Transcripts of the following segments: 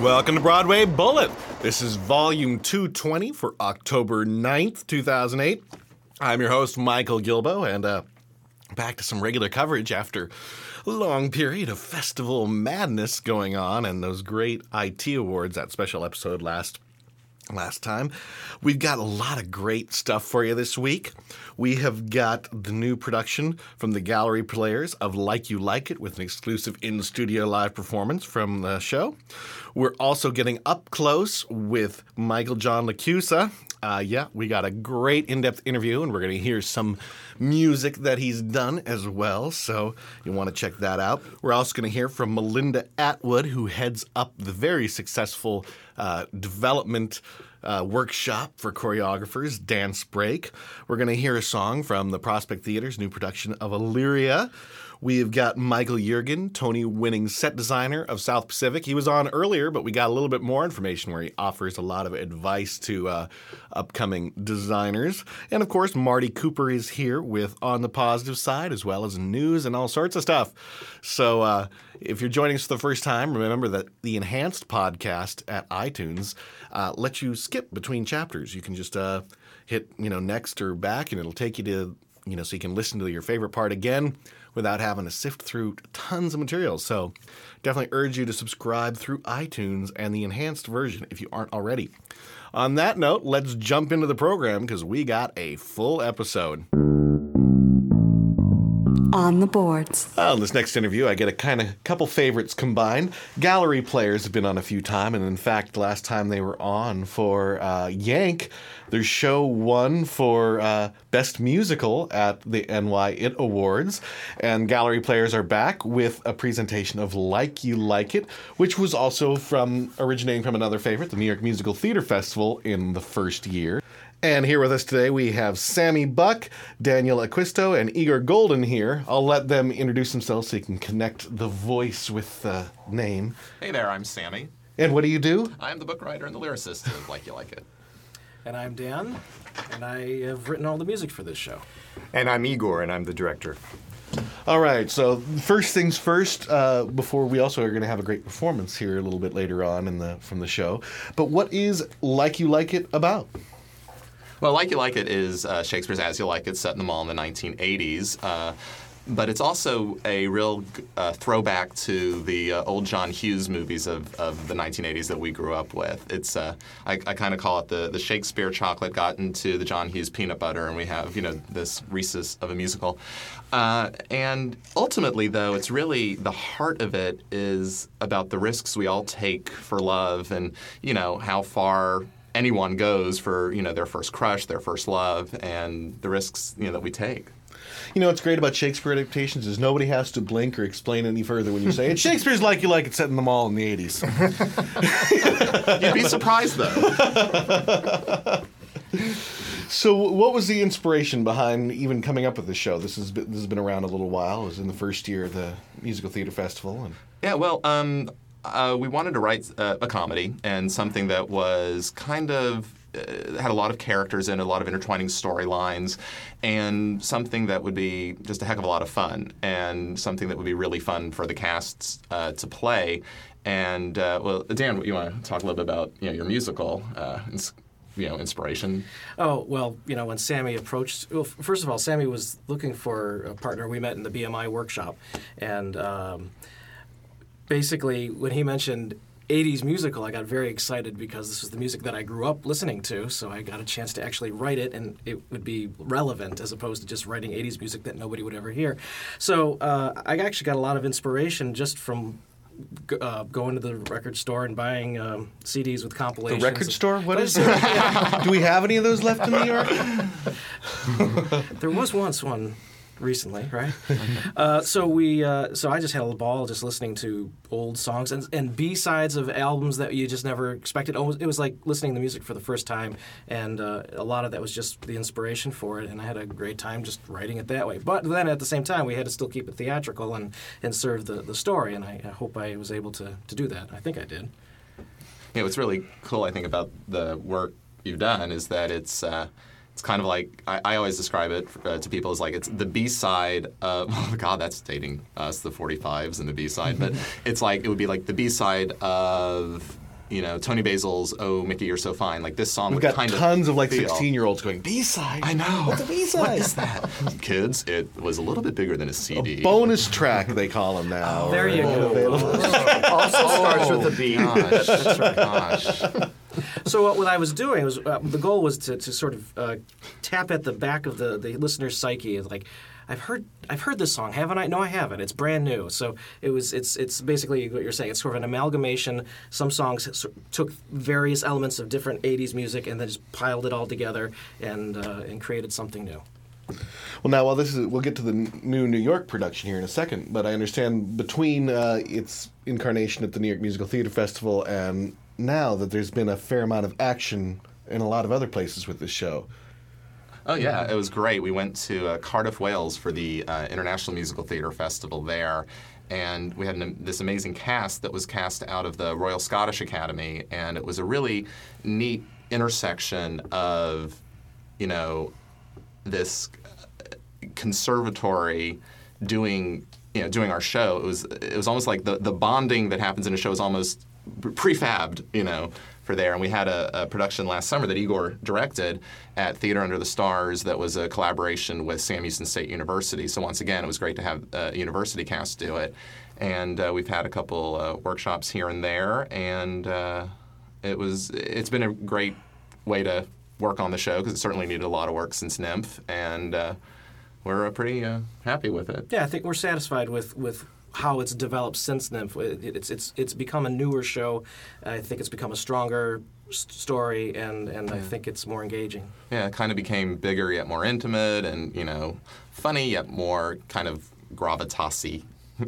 Welcome to Broadway Bullet. This is volume 220 for October 9th, 2008. I'm your host, Michael Gilboe, and uh, back to some regular coverage after a long period of festival madness going on and those great IT awards, that special episode last last time. We've got a lot of great stuff for you this week. We have got the new production from the Gallery Players of Like You Like It with an exclusive in studio live performance from the show. We're also getting up close with Michael John LaChiusa. Uh, yeah, we got a great in depth interview, and we're going to hear some music that he's done as well. So you want to check that out. We're also going to hear from Melinda Atwood, who heads up the very successful uh, development uh, workshop for choreographers, Dance Break. We're going to hear a song from the Prospect Theater's new production of Illyria. We've got Michael Yeargan, Tony winning set designer of South Pacific. He was on earlier, but we got a little bit more information where he offers a lot of advice to uh, upcoming designers. And of course, Marty Cooper is here with On the Positive Side, as well as news and all sorts of stuff. So uh, if you're joining us for the first time, remember that the enhanced podcast at iTunes uh, lets you skip between chapters. You can just uh, hit you know next or back, and it'll take you to you know so you can listen to your favorite part again without having to sift through tons of materials. So definitely urge you to subscribe through iTunes and the enhanced version if you aren't already. On that note, let's jump into the program because we got a full episode. On the boards. Well, in this next interview, I get a kind of couple favorites combined. Gallery players have been on a few times, and in fact, last time they were on for uh, Yank, their show won for uh, Best Musical at the NY IT Awards. And Gallery players are back with a presentation of Like You Like It, which was also from originating from another favorite, the New York Musical Theater Festival in the first year. And here with us today, we have Sammy Buck, Daniel Acquisto, and Igor Goldin here. I'll let them introduce themselves so you can connect the voice with the name. Hey there, I'm Sammy. And what do you do? I'm the book writer and the lyricist of Like You Like It. And I'm Dan, and I have written all the music for this show. And I'm Igor, and I'm the director. All right, so first things first, uh, before we also are going to have a great performance here a little bit later on in the from the show. But what is Like You Like It about? Well, Like You Like It is uh, Shakespeare's As You Like It, set in the mall in the 1980s. Uh, but it's also a real uh, throwback to the uh, old John Hughes movies of, of the 1980s that we grew up with. It's uh, I, I kind of call it the, the Shakespeare chocolate got into the John Hughes peanut butter, and we have you know this Reese's of a musical. Uh, and ultimately, though, it's really the heart of it is about the risks we all take for love, and you know how far anyone goes for you know their first crush, their first love, and the risks you know that we take. You know what's great about Shakespeare adaptations is nobody has to blink or explain any further when you say it. Shakespeare's Like You Like It set in the mall in the 80s. You'd be surprised though. so, what was the inspiration behind even coming up with this show? This has been, this has been around a little while. It was in the first year of the Musical Theater Festival, and Yeah, well, um, uh, we wanted to write uh, a comedy and something that was kind of uh, had a lot of characters in a lot of intertwining storylines, and something that would be just a heck of a lot of fun, and something that would be really fun for the casts uh, to play. And uh, well, Dan, you want to talk a little bit about you know your musical, uh, you know, inspiration? Oh, well, you know, when Sammy approached, well, first of all, Sammy was looking for a partner. We met in the BMI workshop. And um, basically, when he mentioned '80s musical, I got very excited because this was the music that I grew up listening to. So I got a chance to actually write it, and it would be relevant as opposed to just writing '80s music that nobody would ever hear. So uh, I actually got a lot of inspiration just from. Uh, going to the record store and buying um, CDs with compilations. The record store? What is it? Do we have any of those left in New York? There was once one recently, right? uh, so we, uh, so I just had a ball just listening to old songs and, and B sides of albums that you just never expected. It was like listening to music for the first time, and uh, a lot of that was just the inspiration for it. And I had a great time just writing it that way. But then at the same time, we had to still keep it theatrical and and serve the, the story. And I, I hope I was able to to do that. I think I did. Yeah, what's really cool, I think, about the work you've done is that it's uh, it's kind of like I, I always describe it uh, to people as like it's the B side of oh God, that's dating us, the 45s and the B side, but it's like it would be like the B side of you know Toni Basil's "Oh Mickey, You're So Fine." Like this song We've would got kind tons of like 16 year olds going, B side. I know. What's a B-side? What is that? Kids, it was a little bit bigger than a CD. Bonus track, they call them now. There you go. Also starts with a B. Gosh, that's right. Gosh. So what, what I was doing was uh, the goal was to, to sort of uh, tap at the back of the, the listener's psyche. It's Like I've heard I've heard this song, haven't I? No, I haven't. It's brand new. So it was it's it's basically what you're saying. It's sort of an amalgamation. Some songs took various elements of different '80s music and then just piled it all together and uh, and created something new. Well, now, while this is, we'll get to the new New York production here in a second, but I understand between uh, its incarnation at the New York Musical Theater Festival and now that there's been a fair amount of action in a lot of other places with this show. Oh yeah, it was great. We went to uh, Cardiff, Wales for the uh, International Musical Theatre Festival there, and we had an, this amazing cast that was cast out of the Royal Scottish Academy, and it was a really neat intersection of, you know, this uh, conservatory doing you know doing our show. It was it was almost like the the bonding that happens in a show is almost prefabbed, you know, for there. And we had a, a production last summer that Igor directed at Theater Under the Stars that was a collaboration with Sam Houston State University. So once again, it was great to have a university cast do it. And uh, we've had a couple uh, workshops here and there, and uh, it was it's been a great way to work on the show because it certainly needed a lot of work since NYMF, and uh, we're uh, pretty uh, happy with it. Yeah, I think we're satisfied with with how it's developed since then. It's it's it's become a newer show. I think it's become a stronger story, and and I think it's more engaging. Yeah, it kind of became bigger yet more intimate, and you know, funny yet more kind of gravitas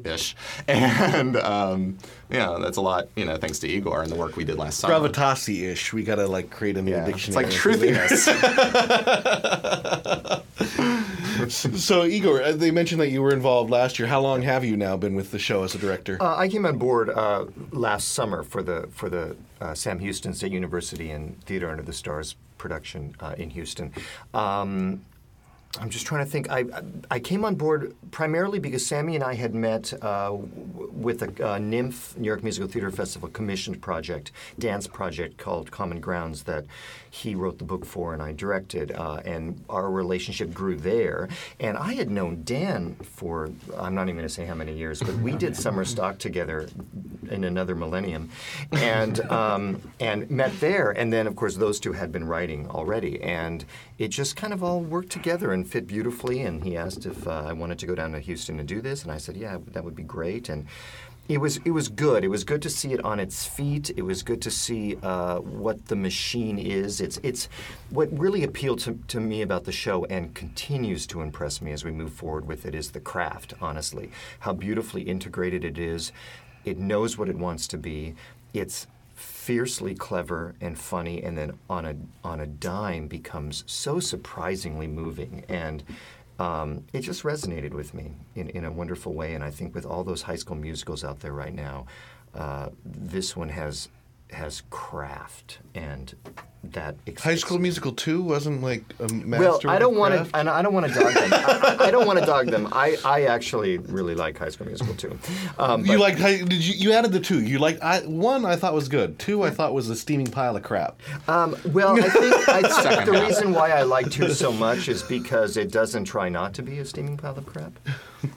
ish. And um, yeah, that's a lot, you know, thanks to Igor and the work we did last summer. Gravitas ish. We got to like create a new Yeah. It's like truthiness. So, Igor, uh, they mentioned that you were involved last year. How long have you now been with the show as a director? Uh, I came on board uh, last summer for the for the uh, Sam Houston State University and Theater Under the Stars production uh, in Houston. Um, I'm just trying to think. I I came on board primarily because Sammy and I had met uh, with a uh, NYMF New York Musical Theater Festival commissioned project, dance project called Common Grounds that he wrote the book for and I directed, uh, and our relationship grew there. And I had known Dan for I'm not even going to say how many years, but we did summer stock together in another millennium, and um, and met there. And then of course those two had been writing already, and it just kind of all worked together and fit beautifully. And he asked if uh, I wanted to go down to Houston and do this, and I said, yeah, that would be great. And it was it was good. It was good to see it on its feet. It was good to see uh, what the machine is. It's it's what really appealed to, to me about the show and continues to impress me as we move forward with it is the craft. Honestly, how beautifully integrated it is. It knows what it wants to be. It's fiercely clever and funny, and then on a on a dime becomes so surprisingly moving and. Um, it just resonated with me in, in a wonderful way, and I think with all those high school musicals out there right now, uh, this one has has craft and that exists. High School Musical 2 wasn't like a master. Well, I don't want craft? to. I don't want to dog them. I, I- I don't want to dog them. I, I actually really like High School Musical too. Um, You like did you you added the two? You like I one I thought was good. Two I thought was a steaming pile of crap. Um, well, I think, I think the reason why I like two so much is because it doesn't try not to be a steaming pile of crap.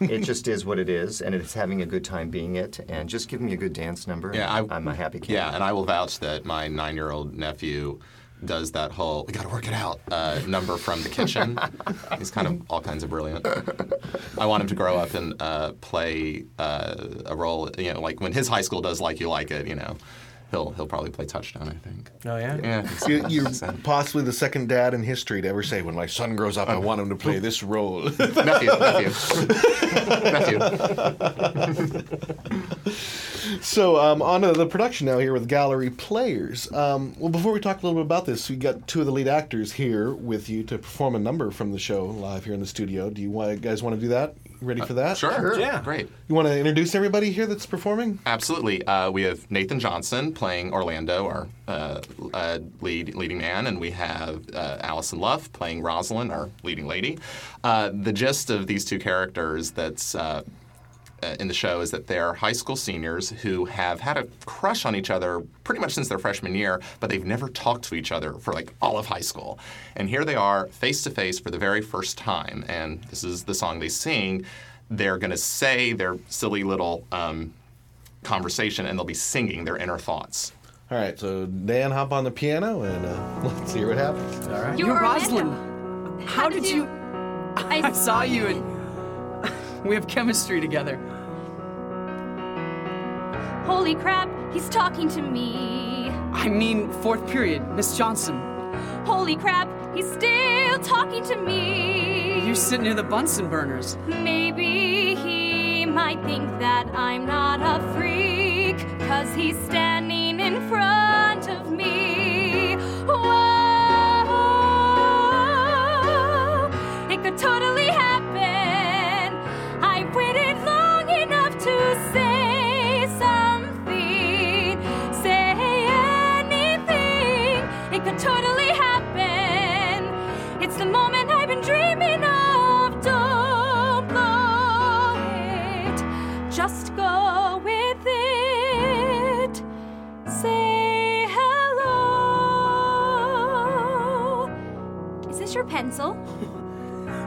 It just is what it is, and it's having a good time being it. And just give me a good dance number. Yeah, I, I'm a happy kid. Yeah, and I will vouch that my nine-year-old nephew does that whole "we got to work it out" uh, number from the kitchen. He's kind of all kinds of brilliant. I want him to grow up and uh, play uh, a role. You know, like when his high school does "Like You Like It." You know, he'll he'll probably play touchdown. I think. Oh yeah. Yeah. You, you're possibly the second dad in history to ever say, "When my son grows up, I want him to play this role." nephew, nephew, nephew. so, um, on to the production now here with Gallery Players. Um, well, before we talk a little bit about this, we got two of the lead actors here with you to perform a number from the show live here in the studio. Do you guys want to do that? Ready for that? Sure. Yeah. Great. You want to introduce everybody here that's performing? Absolutely. Uh, we have Nathan Johnson playing Orlando, our uh, uh, lead leading man, and we have uh, Allison Luff playing Rosalind, our leading lady. Uh, the gist of these two characters that's uh, uh, in the show is that they're high school seniors who have had a crush on each other pretty much since their freshman year, but they've never talked to each other for like all of high school. And here they are face to face for the very first time, and this is the song they sing. They're going to say their silly little um, conversation, and they'll be singing their inner thoughts. All right, so Dan, hop on the piano and uh, let's hear what happens. All right. You're You're Rosalind. How did you? I I saw you and we have chemistry together. Holy crap, he's talking to me. I mean, fourth period, Miss Johnson. Holy crap, he's still talking to me. You sit near the Bunsen burners. Maybe he might think that I'm not a freak, cause he's standing in front of me. Whoa, it could totally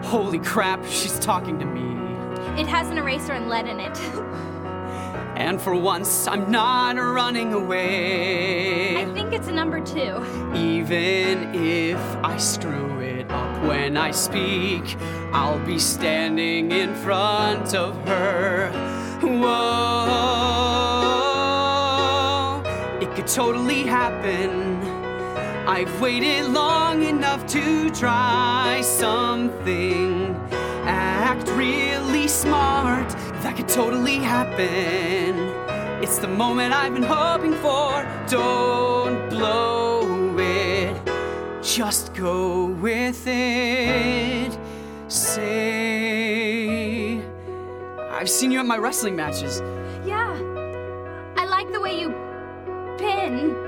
Holy crap, she's talking to me. It has an eraser and lead in it. And for once, I'm not running away. I think it's a number two. Even if I screw it up when I speak, I'll be standing in front of her. Whoa, it could totally happen. I've waited long enough to try something. Act really smart, that could totally happen. It's the moment I've been hoping for. Don't blow it, just go with it. Say, I've seen you at my wrestling matches. Yeah. I like the way you pin.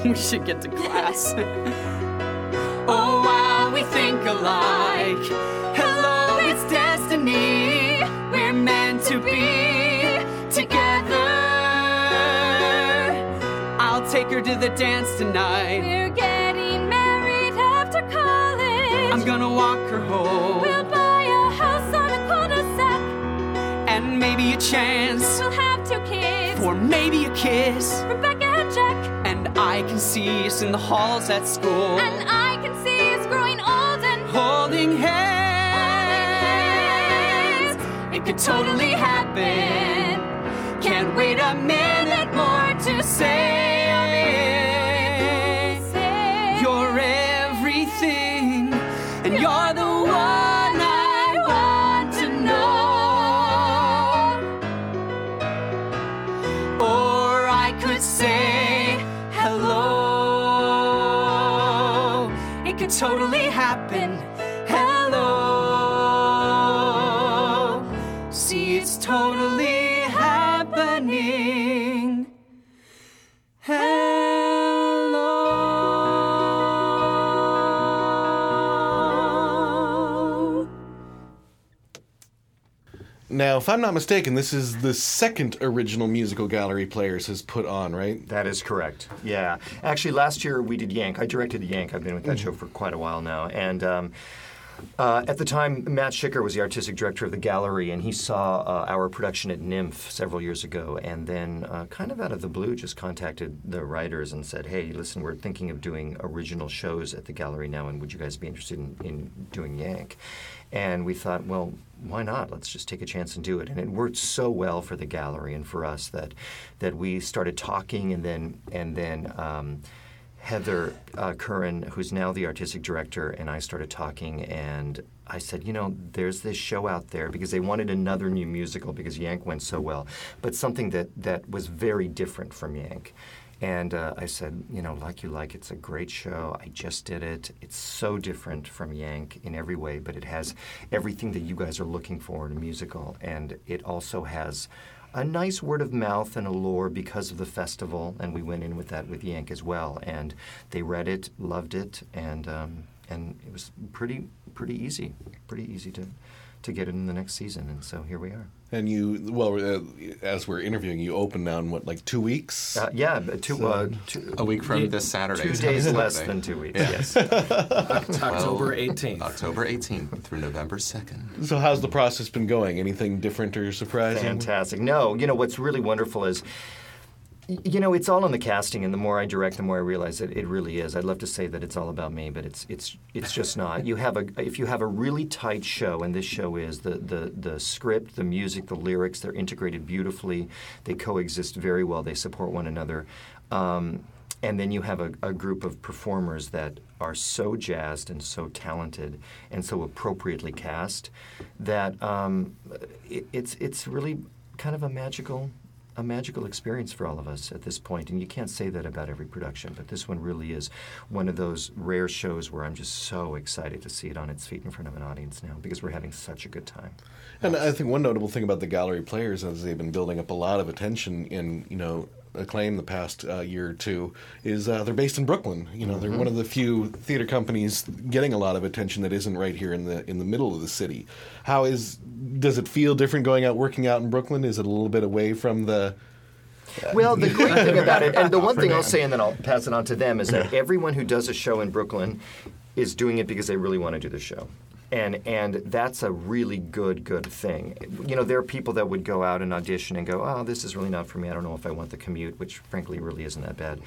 we should get to class. oh, wow, we think alike. Hello, it's destiny. We're meant to be together. I'll take her to the dance tonight. We're getting married after college. I'm gonna walk her home. We'll buy a house on a cul-de-sac. And maybe a chance We'll have two kids. for maybe a kiss. Rebecca and Jack. And I can see us in the halls at school. And I can see us growing old and holding hands. It could totally happen. Can't wait a minute more to say totally Now, if I'm not mistaken, this is the second original musical Gallery Players has put on, right? That is correct. Yeah. Actually, last year we did Yank. I directed Yank. I've been with that show for quite a while now. And um, uh, at the time, Matt Schicker was the artistic director of the gallery, and he saw uh, our production at NYMF several years ago, and then, uh, kind of out of the blue, just contacted the writers and said, "Hey, listen, we're thinking of doing original shows at the gallery now, and would you guys be interested in, in doing Yank?" And we thought, well, why not? Let's just take a chance and do it. And it worked so well for the gallery and for us that that we started talking, and then and then. Um, Heather uh, Curran, who's now the artistic director, and I started talking, and I said, you know, there's this show out there because they wanted another new musical because Yank went so well, but something that that was very different from Yank. And uh, I said, you know, like you like, it's a great show. I just did it. It's so different from Yank in every way, but it has everything that you guys are looking for in a musical, and it also has a nice word of mouth and a allure because of the festival, and we went in with that with Yank as well. And they read it, loved it, and um, and it was pretty pretty easy, pretty easy to to get in the next season. And so here we are. And you, well, uh, as we're interviewing, you open now in what, like two weeks? Uh, yeah, but two, uh, two A week from this Saturday. two is days Saturday. less than two weeks. Yes. October 18th. October 18th through November 2nd. So, how's the process been going? Anything different or surprising? Fantastic. No, you know what's really wonderful is, y- you know, it's all in the casting, and the more I direct, the more I realize that it really is. I'd love to say that it's all about me, but it's it's it's just not. You have a if you have a really tight show, and this show is the the the script, the music, the lyrics, they're integrated beautifully. They coexist very well. They support one another. Um, and then you have a, a group of performers that are so jazzed and so talented and so appropriately cast that um, it, it's it's really kind of a magical a magical experience for all of us at this point and you can't say that about every production but this one really is one of those rare shows where I'm just so excited to see it on its feet in front of an audience now because we're having such a good time. And I think one notable thing about the gallery players is they've been building up a lot of attention in, you know, acclaim the past uh, year or two is uh, they're based in Brooklyn. You know, they're one of the few theater companies getting a lot of attention that isn't right here in the in the middle of the city. How is does it feel different going out working out in Brooklyn? Is it a little bit away from the Well, the great thing about it, and the one thing I'll say, and then I'll pass it on to them, is that everyone who does a show in Brooklyn is doing it because they really want to do the show. And, and that's a really good, good thing. You know, there are people that would go out and audition and go, oh, this is really not for me. I don't know if I want the commute, which frankly really isn't that bad.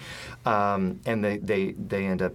Um, and they, they, they end up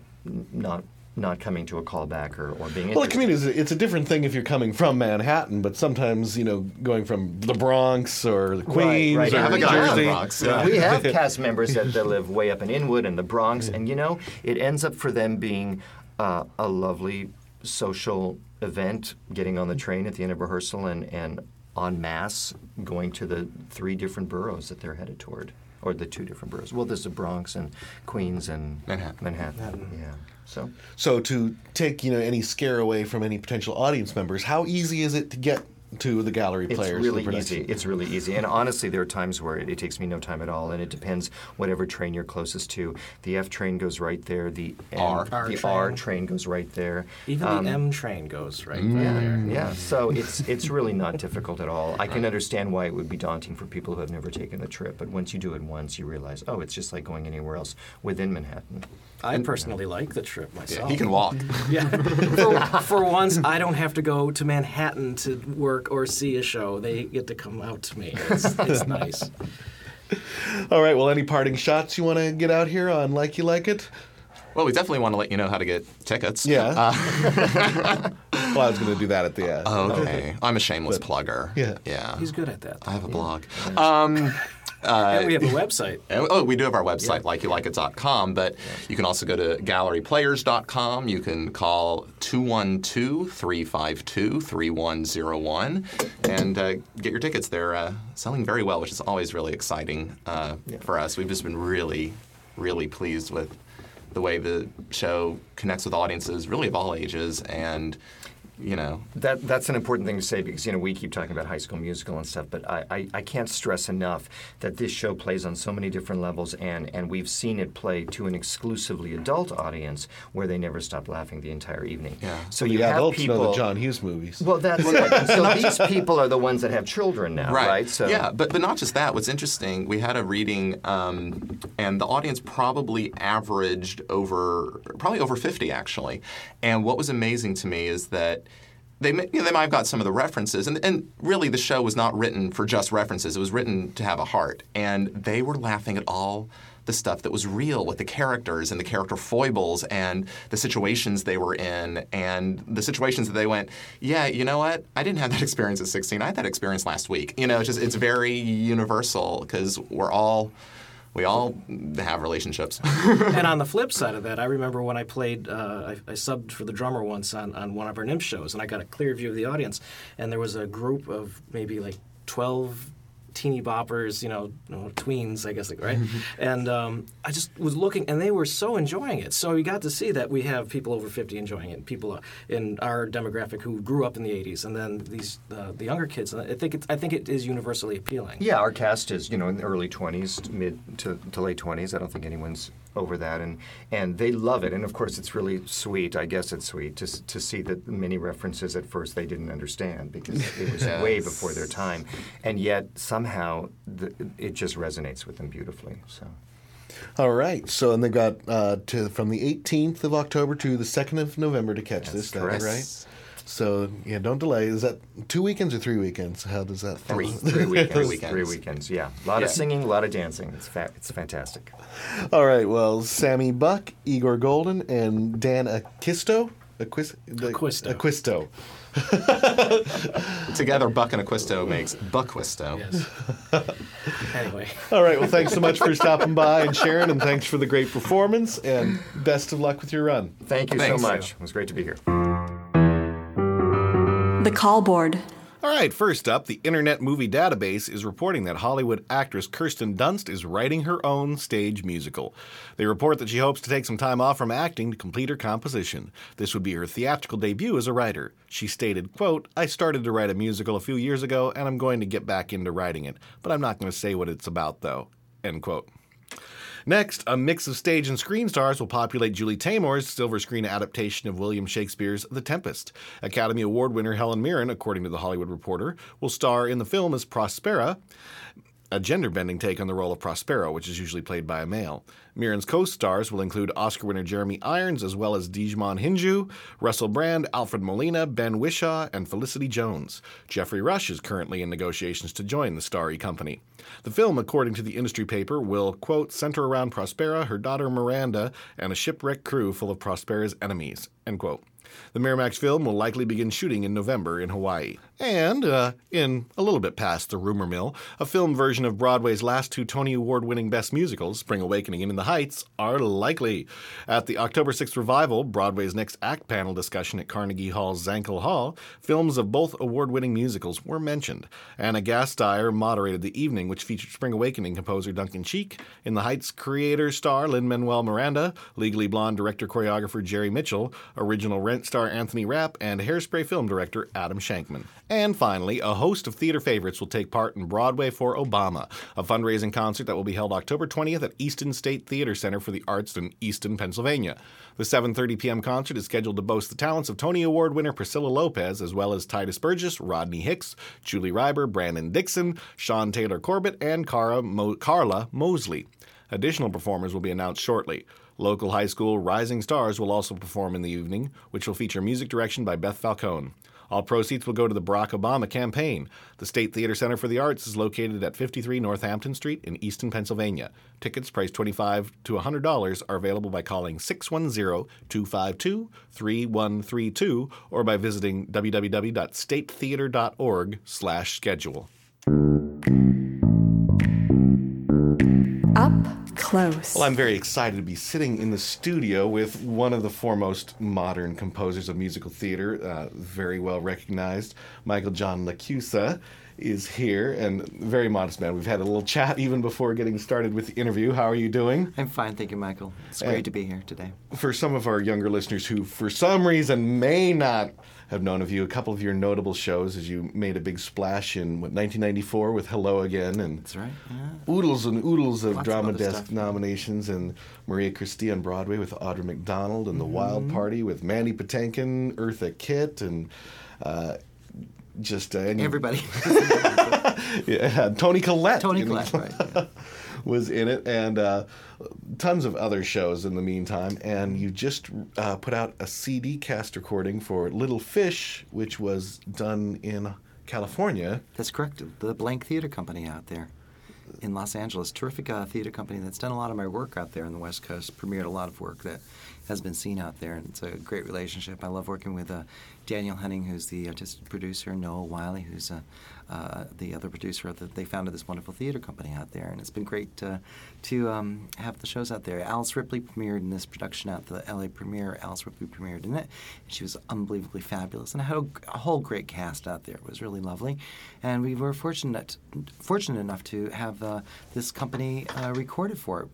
not not coming to a callback or, or being Well, the commute is it's a different thing if you're coming from Manhattan, but sometimes you know going from the Bronx or the Queens right. or I have a guy Jersey. Bronx. Yeah. We have cast members that, that live way up in Inwood and the Bronx, and you know, it ends up for them being uh, a lovely social event, getting on the train at the end of rehearsal and, and en masse going to the three different boroughs that they're headed toward, or the two different boroughs. Well, there's the Bronx and Queens and Manhattan. Manhattan. Yeah. So So to take you know any scare away from any potential audience members, how easy is it to get to the gallery It's players? It's really easy. It's really easy. And honestly, there are times where it, it takes me no time at all, and it depends whatever train you're closest to. The F train goes right there. The M, R. the R R train. train goes right there. Even Um, the M train goes right Yeah, there. yeah. So it's it's really not difficult at all. I can understand why it would be daunting for people who have never taken the trip, but once you do it once, you realize, oh, it's just like going anywhere else within Manhattan. I personally like the trip myself. He can walk. Yeah. for, for once, I don't have to go to Manhattan to work or see a show. They get to come out to me. It's, it's nice. All right. Well, any parting shots you want to get out here on Like You Like It? Well, we definitely want to let you know how to get tickets. Yeah. Uh, well, I was going to do that at the end. okay. I'm a shameless plugger. Yeah. Yeah. He's good at that. I have a blog. Um, and we have a website. Oh, we do have our website, likeyouLikeIt.com, but you can also go to galleryplayers.com. You can call 212-352-3101 and uh, get your tickets. They're uh, selling very well, which is always really exciting uh, for us. We've just been really, really pleased with the way the show connects with audiences, really of all ages, and you know. That that's an important thing to say because you know we keep talking about High School Musical and stuff, but I, I, I can't stress enough that this show plays on so many different levels, and, and we've seen it play to an exclusively adult audience where they never stop laughing the entire evening. Yeah. So the you have adults people. know the John Hughes movies. Well, that's it. And so these people are the ones that have children now, right? So yeah, but but not just that. What's interesting, we had a reading, um, and the audience probably averaged over probably over fifty actually. And what was amazing to me is that. They, may- you know, they might have got some of the references, and, and really the show was not written for just references. It was written to have a heart, and they were laughing at all the stuff that was real with the characters and the character foibles and the situations they were in and the situations that they went, yeah, you know what? I didn't have that experience at 16. I had that experience last week. You know, it's just it's very universal because we're all we all have relationships. and on the flip side of that, I remember when I played, uh, I, I subbed for the drummer once on, on one of our NYMF shows, and I got a clear view of the audience. And there was a group of maybe like 12 teeny boppers, you know, tweens, I guess, like, right? and um, I just was looking, and they were so enjoying it. So you got to see that we have people over 50 enjoying it, people uh, in our demographic who grew up in the 80s, and then these uh, the younger kids. And I think it's, I think it is universally appealing. Yeah, our cast is you know in the early twenties, mid to, to late twenties. I don't think anyone's over that, and and they love it. And of course, it's really sweet. I guess it's sweet to to see that many references at first they didn't understand because it was way before their time, and yet somehow the, it just resonates with them beautifully. So. All right. So, and they've got uh, to from the 18th of October to the 2nd of November to catch this. That correct. right? So, yeah, don't delay. Is that two weekends or three weekends? How does that? Three. Three weekends. weekends. Three weekends. Yeah, a lot of singing, a lot of dancing. It's fa- it's fantastic. All right. Well, Sammy Buck, Igor Goldin, and Dan Acquisto. Aquis- the- Acquisto. Acquisto. Together, Buck and Acquisto makes Buckwisto. Yes. anyway. All right. Well, thanks so much for stopping by and sharing, and thanks for the great performance, and best of luck with your run. Thank you Thanks. so much. It was great to be here. The call board. All right, first up, the Internet Movie Database is reporting that Hollywood actress Kirsten Dunst is writing her own stage musical. They report that she hopes to take some time off from acting to complete her composition. This would be her theatrical debut as a writer. She stated, quote, I started to write a musical a few years ago, and I'm going to get back into writing it, but I'm not going to say what it's about, though, end quote. Next, a mix of stage and screen stars will populate Julie Taymor's silver screen adaptation of William Shakespeare's The Tempest. Academy Award winner Helen Mirren, according to The Hollywood Reporter, will star in the film as Prospera, a gender bending take on the role of Prospero, which is usually played by a male. Mirren's co stars will include Oscar winner Jeremy Irons, as well as Djimon Hounsou, Russell Brand, Alfred Molina, Ben Whishaw, and Felicity Jones. Geoffrey Rush is currently in negotiations to join the starry company. The film, according to the industry paper, will, quote, center around Prospera, her daughter Miranda, and a shipwrecked crew full of Prospera's enemies, end quote. The Miramax film will likely begin shooting in November in Hawaii. And, uh, in a little bit past the rumor mill, a film version of Broadway's last two Tony Award winning best musicals, Spring Awakening and In the Heights, are likely. At the October 6th revival, Broadway's next act panel discussion at Carnegie Hall's Zankel Hall, films of both award winning musicals were mentioned. Ana Gasteyer moderated the evening, which featured Spring Awakening composer Duncan Sheik, In the Heights creator star Lin Manuel Miranda, Legally Blonde director choreographer Jerry Mitchell, original Rent star Anthony Rapp, and Hairspray film director Adam Shankman. And finally, a host of theater favorites will take part in Broadway for Obama, a fundraising concert that will be held October 20th at Easton State Theater Center for the Arts in Easton, Pennsylvania. The 7:30 p.m. concert is scheduled to boast the talents of Tony Award winner Priscilla Lopez, as well as Tituss Burgess, Rodney Hicks, Julie Reiber, Brandon Dixon, Sean Taylor Corbett, and Cara Mo- Carla Mosley. Additional performers will be announced shortly. Local high school Rising Stars will also perform in the evening, which will feature music direction by Beth Falcone. All proceeds will go to the Barack Obama campaign. The State Theater Center for the Arts is located at 53 Northampton Street in Easton, Pennsylvania. Tickets priced 25 to $100 are available by calling 610-252-3132 or by visiting www.statetheater.org/schedule. Up close. Well, I'm very excited to be sitting in the studio with one of the foremost modern composers of musical theater, uh, very well recognized, Michael John LaChiusa. is here, and very modest man. We've had a little chat even before getting started with the interview. How are you doing? I'm fine, thank you, Michael. It's great to be here today. For some of our younger listeners who, for some reason, may not have known of you, a couple of your notable shows as you made a big splash in what 1994 with Hello Again, and That's right. Yeah. oodles and oodles of Lots drama other desk stuff. nominations, and Marie Christine on Broadway with Audra McDonald, and The Wild Party with Mandy Patinkin, Eartha Kitt, and uh, just uh, and Everybody. yeah, Toni Collette. Toni Collette, right. yeah. was in it, and uh, tons of other shows in the meantime. And you just uh, put out a CD cast recording for Little Fish, which was done in California. That's correct. The Blank Theater Company out there in Los Angeles. Terrific uh, theater company that's done a lot of my work out there on the West Coast, premiered a lot of work that has been seen out there, and it's a great relationship. I love working with uh, Daniel Henning, who's the artistic producer, Noah Wyle, who's uh, uh, the other producer. That they founded this wonderful theater company out there, and it's been great uh, to um, have the shows out there. Alice Ripley premiered in this production at the LA premiere. Alice Ripley premiered in it. And she was unbelievably fabulous, and I had a, a whole great cast out there. It was really lovely, and we were fortunate fortunate enough to have uh, this company uh, recorded for it.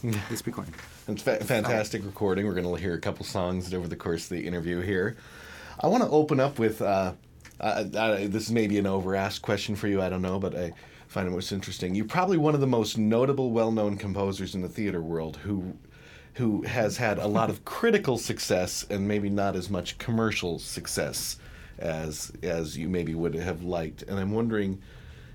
this recording. It's fa- fantastic recording. We're going to hear a couple songs over the course of the interview here. I want to open up with uh, uh, uh, this may be an over-asked question for you. I don't know, but I find it most interesting. You're probably one of the most notable, well-known composers in the theater world who who has had a lot of critical success and maybe not as much commercial success as as you maybe would have liked. And I'm wondering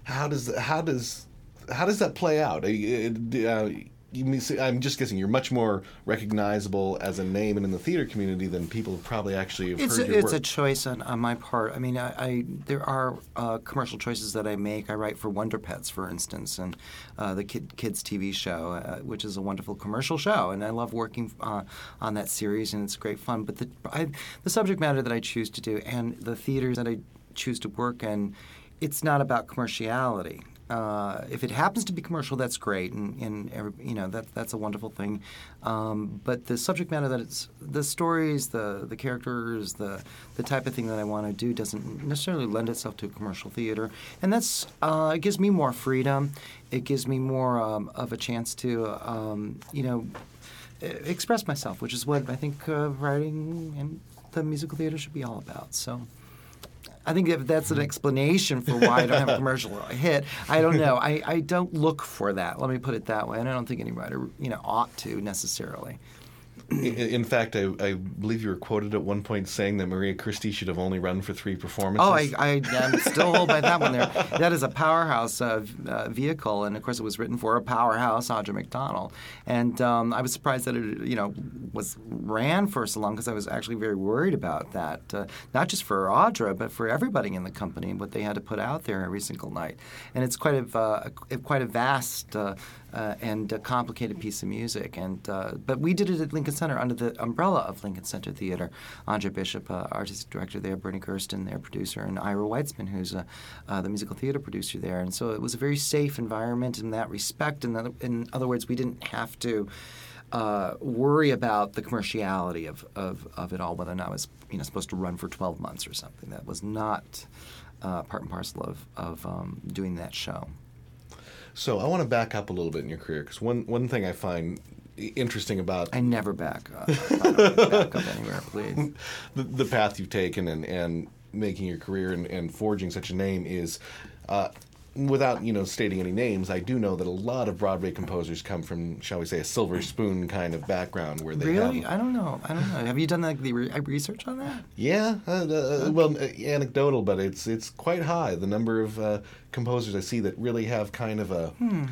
how does how does how does that play out? Uh, uh, I'm just guessing you're much more recognizable as a name and in the theater community than people probably actually have It's heard a, your it's a choice on, on my part. I mean, I, I there are uh, commercial choices that I make. I write for Wonder Pets, for instance, and uh, the kid, kids TV show, uh, which is a wonderful commercial show, and I love working uh, on that series, and it's great fun. But the I, the subject matter that I choose to do and the theaters that I choose to work in, it's not about commerciality. Uh, if it happens to be commercial, that's great, and, and every, you know that that's a wonderful thing. Um, but the subject matter that it's the stories, the the characters, the the type of thing that I want to do doesn't necessarily lend itself to commercial theater, and that's uh, it gives me more freedom. It gives me more um, of a chance to um, you know express myself, which is what I think uh, writing and the musical theater should be all about. So. I think if that's an explanation for why I don't have a commercial hit. I don't know. I, I don't look for that. Let me put it that way. And I don't think any writer, you know, ought to necessarily. In, fact, I, I believe you were quoted at one point saying that Marie Christine should have only run for three performances. Oh, I, am still hold by that one there. That is a powerhouse uh, uh, vehicle, and of course, it was written for a powerhouse, Audra McDonald. And um, I was surprised that it, you know, was ran for so long because I was actually very worried about that, uh, not just for Audra, but for everybody in the company, what they had to put out there every single night. And it's quite a uh, quite a vast. Uh, and a complicated piece of music, and uh, but we did it at Lincoln Center under the umbrella of Lincoln Center Theater. Andre Bishop, uh, artistic director there, Bernie Gersten, their producer, and Ira Weitzman, who's uh, uh, the musical theater producer there. And so it was a very safe environment in that respect. In other, in other words, we didn't have to. Uh, worry about the commerciality of, of, of it all, whether or not it was you know supposed to run for 12 months or something. That was not part and parcel of, of um, doing that show. So I want to back up a little bit in your career because one one thing I find interesting about I never back up. I don't back up anywhere, please. the, the path you've taken and, and making your career and, and forging such a name is, uh, without you know stating any names, I do know that a lot of Broadway composers come from, shall we say, a silver spoon kind of background where they Really? have. I don't know. I don't know. Have you done like the re- research on that? Yeah, uh, uh, well, uh, anecdotal, but it's it's quite high. The number of uh, composers I see that really have kind of a. Hmm.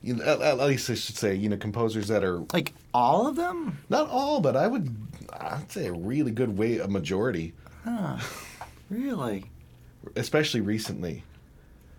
You know, at, at least I should say, you know, composers that are Like all of them? not all, but I would, I'd say a really good way, a majority, Huh. Really? especially recently.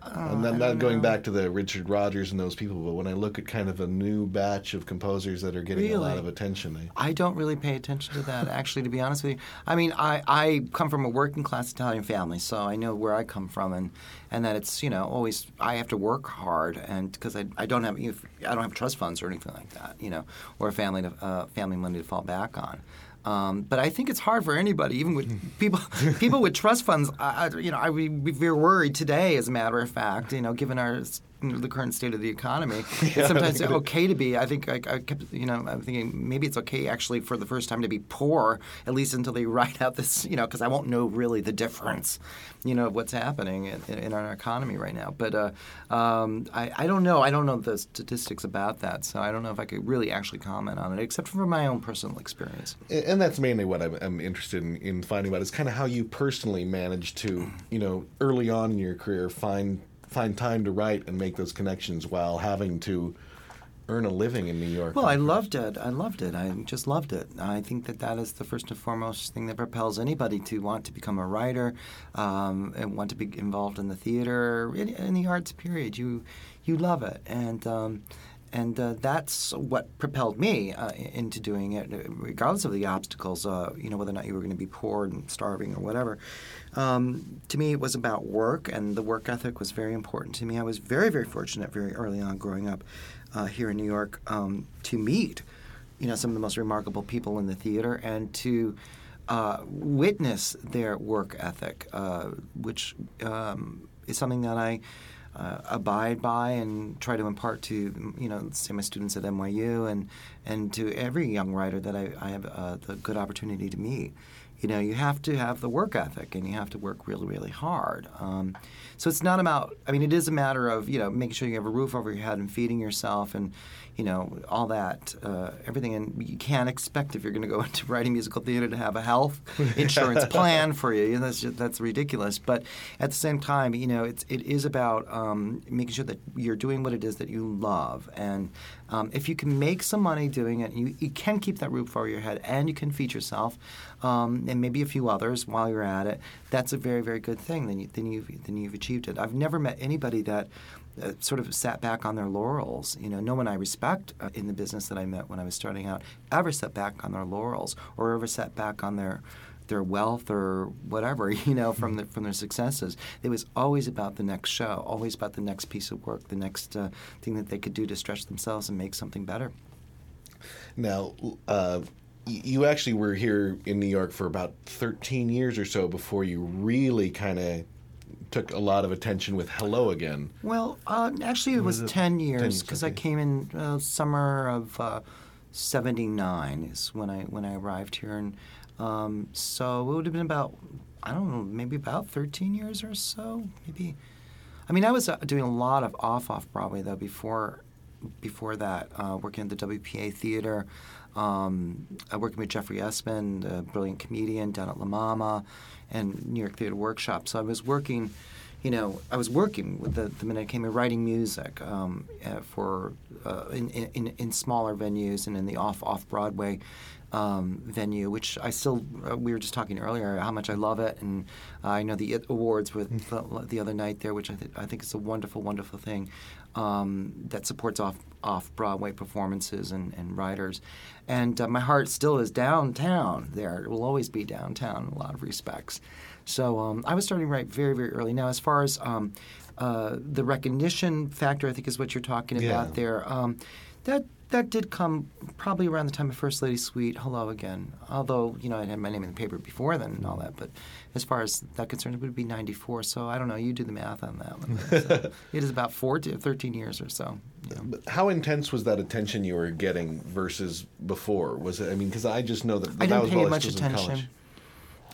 I'm not, not going back to the Richard Rodgers and those people, but when I look at kind of a new batch of composers that are getting a lot of attention, I, I don't really pay attention to that, actually, to be honest with you. I mean, I, I come from a working class Italian family, so I know where I come from, and, and that it's you know always I have to work hard, and because I, I don't have you know, I don't have trust funds or anything like that, you know, or a family to, uh, family money to fall back on. Um, but I think it's hard for anybody, even with people people with trust funds. You know, I very worried today, as a matter of fact. You know, given our the current state of the economy, it's sometimes okay to be. I think I, I kept, you know, I'm thinking maybe it's okay actually for the first time to be poor, at least until they write out this, you know, because I won't know really the difference, you know, of what's happening in, in our economy right now. But uh, um, I, I don't know. I don't know the statistics about that, so I don't know if I could really actually comment on it, except from my own personal experience. And that's mainly what I'm, I'm interested in, in finding out is kind of how you personally managed to, you know, early on in your career find find time to write and make those connections while having to earn a living in New York. Well, I loved it. I loved it. I just loved it. I think that that is the first and foremost thing that propels anybody to want to become a writer um, and want to be involved in the theater in, in the arts. Period. You you love it, and um, and uh, that's what propelled me uh, into doing it, regardless of the obstacles. Uh, you know, whether or not you were going to be poor and starving or whatever. Um, to me, it was about work, and the work ethic was very important to me. I was very, very fortunate very early on growing up uh, here in New York um, to meet, you know, some of the most remarkable people in the theater and to uh, witness their work ethic, uh, which um, is something that I uh, abide by and try to impart to you know say my students at NYU and and to every young writer that I, I have uh, the good opportunity to meet. You know, you have to have the work ethic and you have to work really, really hard. Um, so it's not about. I mean, it is a matter of you know making sure you have a roof over your head and feeding yourself and you know all that uh, everything. And you can't expect if you're going to go into writing musical theater to have a health insurance plan for you. You know, That's just, that's ridiculous. But at the same time, you know, it's it is about um, making sure that you're doing what it is that you love. And um, if you can make some money doing it, you, you can keep that roof over your head and you can feed yourself um, and maybe a few others while you're at it. That's a very very good thing. Then you then you've then you've achieved it. I've never met anybody that. Uh, sort of sat back on their laurels. You know, no one I respect uh, in the business that I met when I was starting out ever sat back on their laurels or ever sat back on their their wealth or whatever, you know, from the, from their successes. It was always about the next show, always about the next piece of work, the next uh, thing that they could do to stretch themselves and make something better. Now, uh, you actually were here in New York for about 13 years or so before you really kind of took a lot of attention with Hello Again. Well, uh, actually, it was, Was it 10 years years, because I came in uh, summer of uh, 79 is when I when I arrived here. And um, so it would have been about, I don't know, maybe about 13 years or so. Maybe. I mean, I was uh, doing a lot of off off Broadway though before before that, uh, working at the WPA Theater, um, uh, working with Jeffrey Essmann, a brilliant comedian down at La Mama, and New York Theater Workshop. So I was working, you know, I was working with the, the minute I came in, writing music um, uh, for uh, in, in, in smaller venues and in the off off Broadway um, venue, which I still uh, we were just talking earlier how much I love it, and I know the IT awards with the, the other night there, which I, th- I think is a wonderful, wonderful thing um, that supports off off Broadway performances and, and writers. And uh, my heart still is downtown there. It will always be downtown in a lot of respects. So um, I was starting to write very, very early. Now, as far as um, uh, the recognition factor, I think is what you're talking Yeah. about there. Um, that that did come probably around the time of First Lady Suite. Hello again. Although you know I had my name in the paper before then and all that, but as far as that concerned, it would be '94. So I don't know. You do the math on that one. So it is about four to 13 years or so. you know. But how intense was that attention you were getting versus before? Was it? I mean, because I just know that I that didn't was pay much was in college. attention.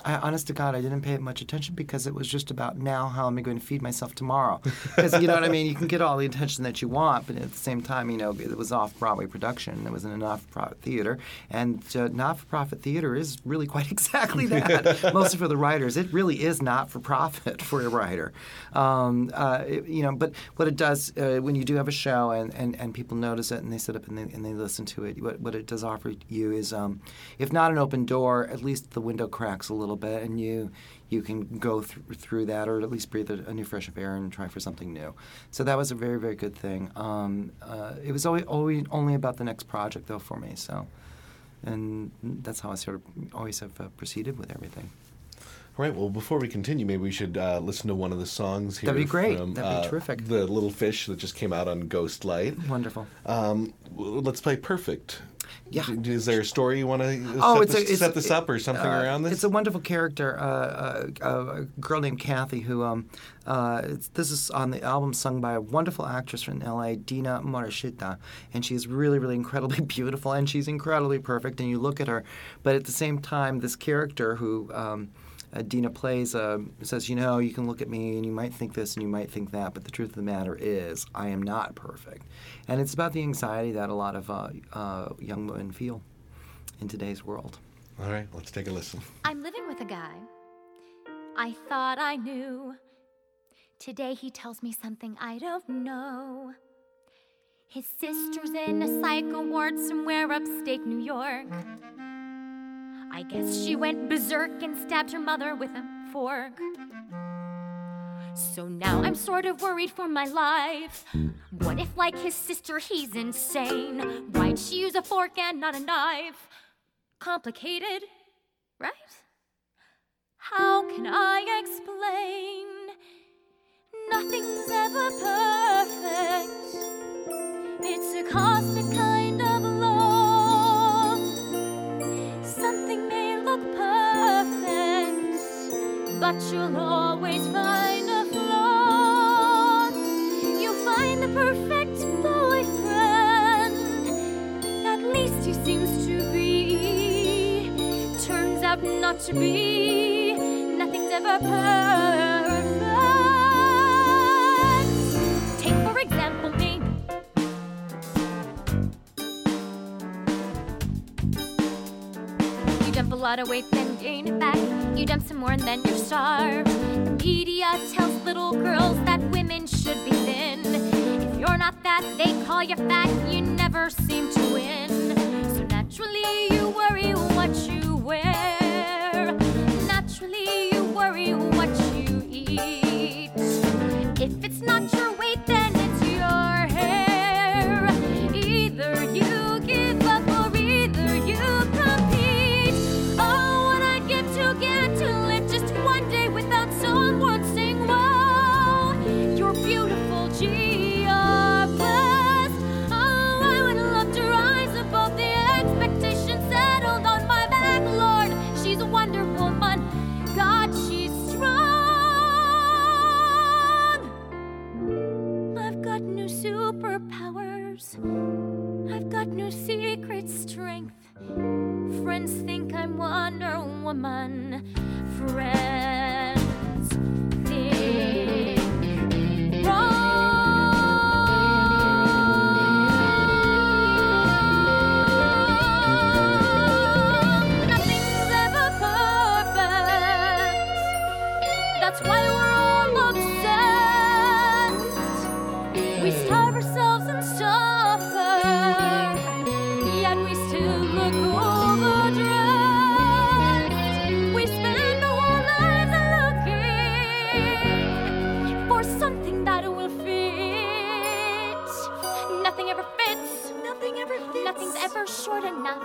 I, honest to God, I didn't pay it much attention because it was just about now how am I going to feed myself tomorrow? Because you know what I mean. You can get all the attention that you want, but at the same time, you know, it was off Broadway production. It was in an enough-profit theater, and uh, not-for-profit theater is really quite exactly that. Mostly for the writers, it really is not-for-profit for a writer. Um, uh, it- you know, but what it does uh, when you do have a show and, and, and people notice it and they sit up and they, and they listen to it, what, what it does offer you is, um, if not an open door, at least the window cracks a little bit and you you can go th- through that or at least breathe a, a new fresh of air and try for something new. So that was a very, very good thing. Um, uh, it was always, always only about the next project, though, for me. So, and that's how I sort of always have uh, proceeded with everything. All right. Well, before we continue, maybe we should uh, listen to one of the songs here. That'd be great. From, That'd be uh, terrific. The Little Fish that just came out on Ghostlight. Wonderful. Um, let's play Perfect. Yeah. Is there a story you want to Oh, set, it's this, a, set this up or something uh, around this? It's a wonderful character, uh, uh, a girl named Kathy, who um, uh, it's, this is on the album sung by a wonderful actress from LA, Dina Morishita, and she's really, really incredibly beautiful, and she's incredibly perfect. And you look at her, but at the same time, this character who um, uh, Dina plays uh, says, you know, you can look at me and you might think this and you might think that, but the truth of the matter is, I am not perfect. And it's about the anxiety that a lot of uh, uh, young women feel in today's world. All right, let's take a listen. I'm living with a guy. I thought I knew. Today he tells me something I don't know. His sister's in a psych ward somewhere upstate New York. I guess she went berserk and stabbed her mother with a fork. So now I'm sort of worried for my life. What if, like his sister, he's insane? Why'd she use a fork and not a knife? Complicated, right? How can I explain? Nothing's ever perfect. It's a cosmic but you'll always find a flaw. You'll find the perfect boyfriend. At least he seems to be. Turns out not to be. Nothing's ever perfect. Take, for example, me. You dump a lot of weight, then gain it back. You dump some more, and then you're starved. The media tells little girls that women should be thin. If you're not that, they call you fat. You never seem to win. So naturally, you worry what you wear. Naturally, you worry what you eat. If it's not your I've got no secret strength. Friends think I'm Wonder Woman. Friends ever short enough.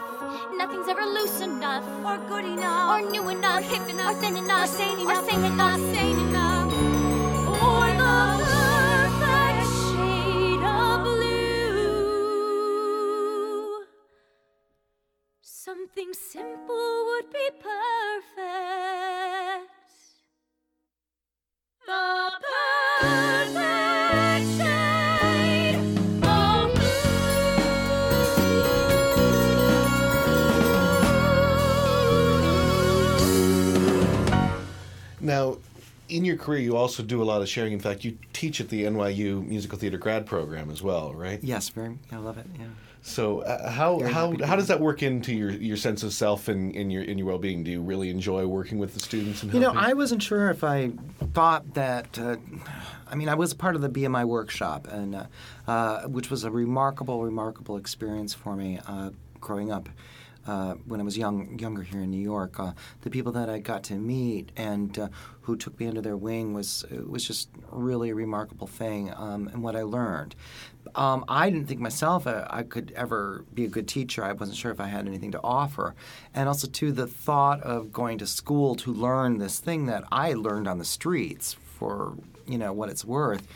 Nothing's ever loose enough, or good enough, or new enough, or hip enough, or thin enough, or sane enough, or sane enough, sane enough, or the perfect shade of blue. Something simple would be perfect. Now, in your career, you also do a lot of sharing. In fact, you teach at the NYU Musical Theater grad program as well, right? Yes, very. I love it. Yeah. So, uh, how Very how how does that work into your, your sense of self and in your in your well being? Do you really enjoy working with the students? And You know. I wasn't sure if I thought that. Uh, I mean, I was part of the BMI workshop, and uh, uh, which was a remarkable, remarkable experience for me uh, growing up. Uh, when I was young, younger here in New York, uh, the people that I got to meet and uh, who took me under their wing was was just really a remarkable thing, um, and what I learned. Um, I didn't think myself uh, I could ever be a good teacher. I wasn't sure if I had anything to offer, and also too the thought of going to school to learn this thing that I learned on the streets for you know what it's worth.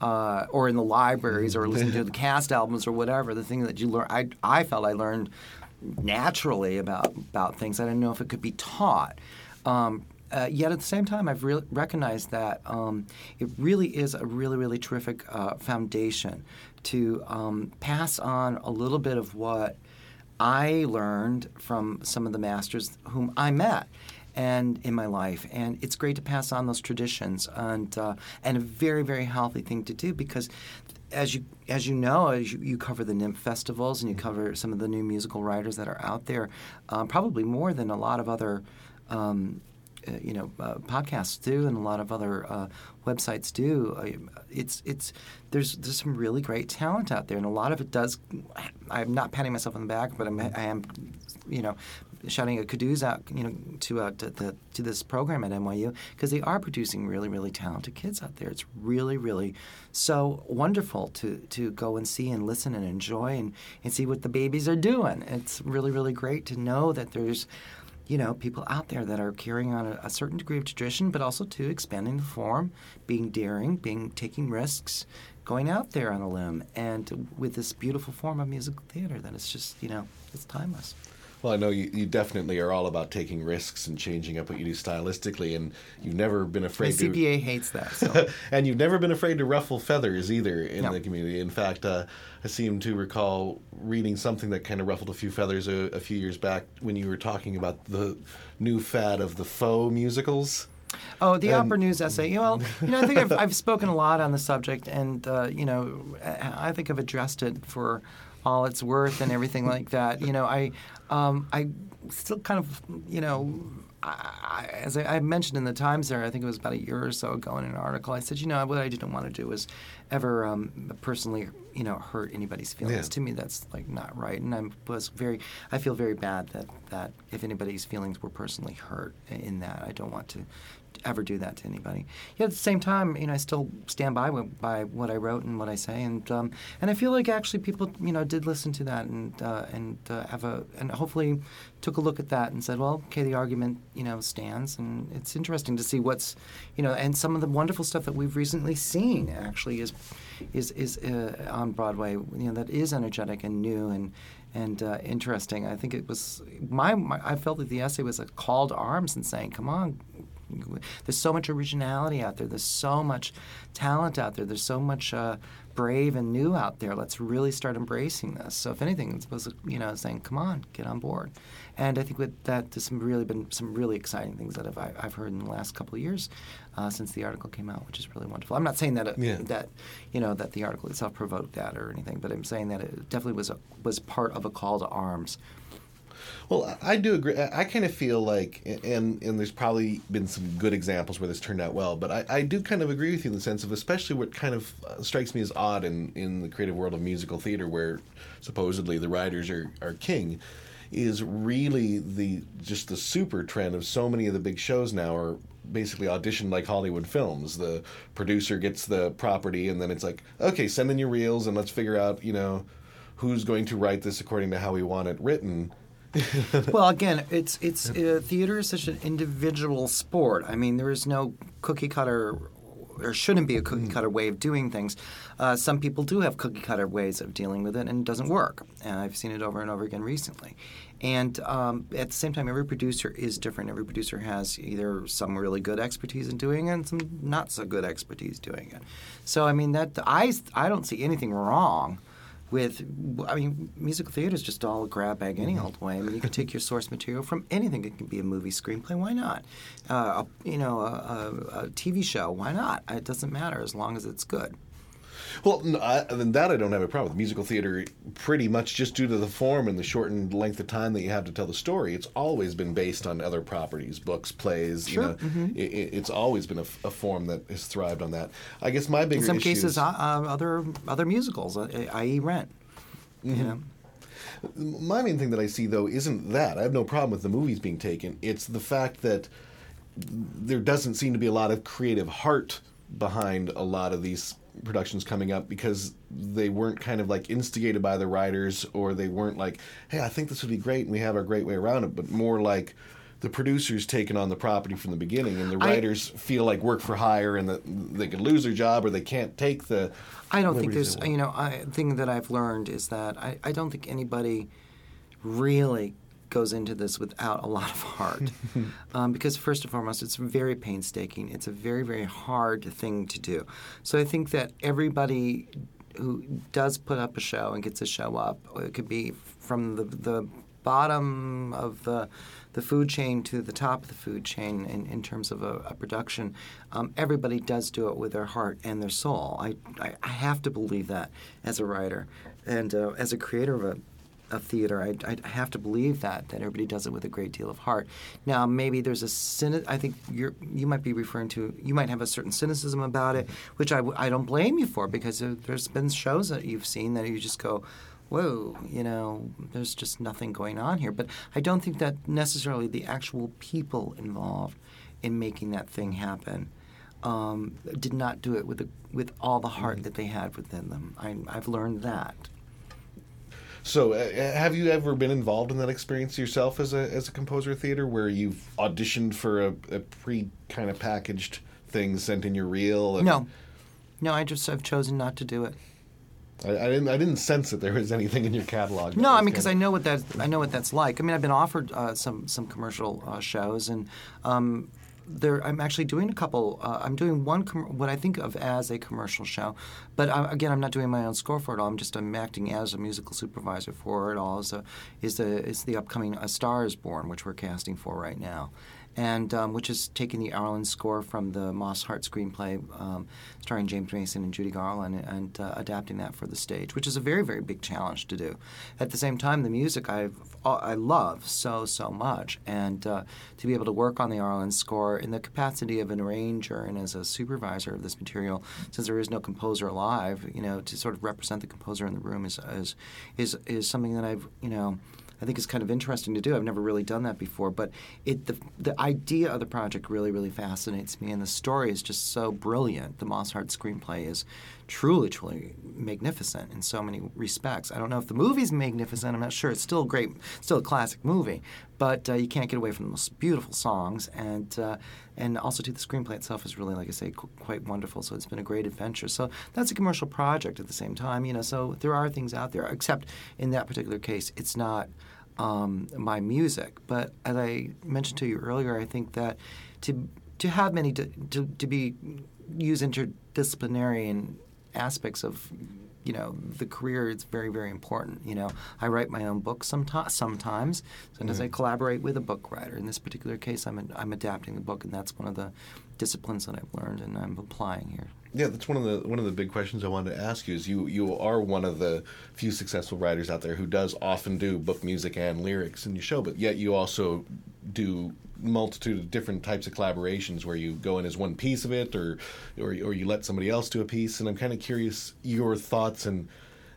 uh, or in the libraries, or listening to the cast albums or whatever. The thing that you learn, I I felt I learned naturally about about things. I didn't know if it could be taught. Um, uh, yet at the same time, I've re- recognized that um, it really is a really, really terrific uh, foundation to um, pass on a little bit of what I learned from some of the masters whom I met and in my life. And it's great to pass on those traditions and uh, and a very, very healthy thing to do because as you as you know, as you, you cover the NYMF festivals and you cover some of the new musical writers that are out there, um, probably more than a lot of other. Um, uh, you know, uh, podcasts do, and a lot of other uh, websites do. Uh, it's it's there's there's some really great talent out there, and a lot of it does. I'm not patting myself on the back, but I'm I am, you know, shouting a kudos out, you know, to uh, to, the, to this program at NYU because they are producing really really talented kids out there. It's really really so wonderful to to go and see and listen and enjoy and, and see what the babies are doing. It's really really great to know that there's you know, people out there that are carrying on a, a, certain degree of tradition, but also to expanding the form, being daring, being taking risks, going out there on a limb, and with this beautiful form of musical theater that is just, you know, it's timeless. Well, I know you, you definitely are all about taking risks and changing up what you do stylistically, and you've never been afraid the CPA to. hates that. So. and you've never been afraid to ruffle feathers either in No. the community. In fact, uh, I seem to recall reading something that kind of ruffled a few feathers a, a few years back when you were talking about the new fad of the faux musicals. Oh, the And- Opera News essay. Well, you know, I think I've, I've spoken a lot on the subject, and uh, you know, I I think I've addressed it for all it's worth and everything like that. You know, I, um, I still kind of, you know. I, I- as I, I mentioned in the Times there, I think it was about a year or so ago in an article, I said, you know, what I didn't want to do was ever um, personally, you know, hurt anybody's feelings. Yeah. To me, that's like not right, and I was very, I feel very bad that that if anybody's feelings were personally hurt in that, I don't want to ever do that to anybody. Yet at the same time, you know, I still stand by what, by what I wrote and what I say, and um, and I feel like actually people, you know, did listen to that and uh, and uh, have a and hopefully took a look at that and said, well, okay, the argument, you know, stands, and it's interesting to see what's, you know, and some of the wonderful stuff that we've recently seen actually is is is uh, on Broadway, you know, that is energetic and new and. And uh, interesting. I think it was my, my. I felt that the essay was a call to arms and saying, "Come on, there's so much originality out there. There's so much talent out there. There's so much uh, brave and new out there. Let's really start embracing this. So if anything, it's supposed to, you know, saying, "Come on, get on board." And I think with that, there's some really been some really exciting things that I've, I've heard in the last couple of years uh, since the article came out, which is really wonderful. I'm not saying that it, Yeah. that you know that the article itself provoked that or anything, but I'm saying that it definitely was a, was part of a call to arms. Well, I do agree. I I kind of feel like, and and there's probably been some good examples where this turned out well, but I, I do kind of agree with you in the sense of, especially what kind of uh, strikes me as odd in, in the creative world of musical theater, where supposedly the writers are, are king, is really the just the super trend of so many of the big shows now are basically auditioned like Hollywood films. The producer gets the property, and then it's like, okay, send in your reels, and let's figure out, you know, who's going to write this according to how we want it written. well, again, it's it's uh, theater is such an individual sport. I mean, there is no cookie cutter. Or shouldn't be a cookie cutter way of doing things. Uh, some people do have cookie cutter ways of dealing with it, and it doesn't work. And I've seen it over and over again recently. And um, at the same time, every producer is different. Every producer has either some really good expertise in doing it and some not so good expertise doing it. So I mean, that I I don't see anything wrong with I mean, musical theater is just all a grab bag any old way. I mean, you can take your source material from anything. It can be a movie screenplay. Why not? Uh, a, you know, a, a, a TV show. Why not? It doesn't matter as long as it's good. Well, no, I, than that, I don't have a problem with musical theater. Pretty much just due to the form and the shortened length of time that you have to tell the story, it's always been based on other properties, books, plays. Sure, You know, mhm. it, it- it's always been a form that has thrived on that. I guess my bigger In some cases, is- uh, uh, other other musicals, uh, i.e., Rent. You know. My main thing that I see though isn't that. I have no problem with the movies being taken. It's the fact that there doesn't seem to be a lot of creative heart behind a lot of these productions coming up because they weren't kind of like instigated by the writers or they weren't like, hey, I think this would be great and we have our great way around it, but more like the producers taking on the property from the beginning, and the I- writers feel like work for hire, and that they could lose their job or they can't take the. I don't think there's, you know, I thing that I've learned is that I, I don't think anybody really goes into this without a lot of heart. um, because, first and foremost, it's very painstaking. It's a very, very hard thing to do. So I think that everybody who does put up a show and gets a show up, it could be from the, the bottom of the the food chain to the top of the food chain in, in terms of a, a production, um, everybody does do it with their heart and their soul. I, I, I have to believe that as a writer and uh, as a creator of a of theater, I, I have to believe that that everybody does it with a great deal of heart. Now, maybe there's a cyni- I think you're you might be referring to you might have a certain cynicism about it, which I, I don't blame you for because there- there's been shows that you've seen that you just go, whoa, you know, there's just nothing going on here. But I don't think that necessarily the actual people involved in making that thing happen um, did not do it with the, with all the heart that they had within them. I, I've learned that. So, uh, have you ever been involved in that experience yourself as a as a composer of theater, where you've auditioned for a, a pre kind of packaged thing, sent in your reel? And No, no, I just have chosen not to do it. I, I didn't. I didn't sense that there was anything in your catalog. No, I mean because I know what that I know what that's like. I mean, I've been offered uh, some some commercial uh, shows, and um, there I'm actually doing a couple. Uh, I'm doing one com- what I think of as a commercial show, but I, again, I'm not doing my own score for it all. I'm just I'm acting as a musical supervisor for it all. Is a, is the is the upcoming A Star Is Born, which we're casting for right now. And um, which is taking the Arlen score from the Moss Hart screenplay, um, starring James Mason and Judy Garland, and uh, adapting that for the stage, which is a very, very big challenge to do. At the same time, the music I've, I love so, so much, and uh, to be able to work on the Arlen score in the capacity of an arranger and as a supervisor of this material, since there is no composer alive, you know, to sort of represent the composer in the room is is is, is something that I've, you know. I think is kind of interesting to do. I've never really done that before, but it the, the idea of the project really really fascinates me, and the story is just so brilliant. The Moss Hart screenplay is truly truly magnificent in so many respects. I don't know if the movie's magnificent. I'm not sure. It's still a great, still a classic movie, but uh, you can't get away from the most beautiful songs, and uh, and also to the screenplay itself is really, like I say, qu- quite wonderful. So it's been a great adventure. So that's a commercial project at the same time, you know. So there are things out there, except in that particular case, it's not um, my music. But as I mentioned to you earlier, I think that to to have many to, to, to be use interdisciplinary and aspects of you know the career is very very important you know. I write my own books sometimes sometimes. Sometimes i mm-hmm. collaborate with a book writer. In this particular case i'm, I'm adapting the book and that's one of the disciplines that i've learned and i'm applying here. Yeah, that's one of the one of the big questions I wanted to ask you. Is you you are one of the few successful writers out there who does often do book music and lyrics in your show, but yet you also do multitude of different types of collaborations where you go in as one piece of it, or or, or you let somebody else do a piece. And I'm kind of curious your thoughts and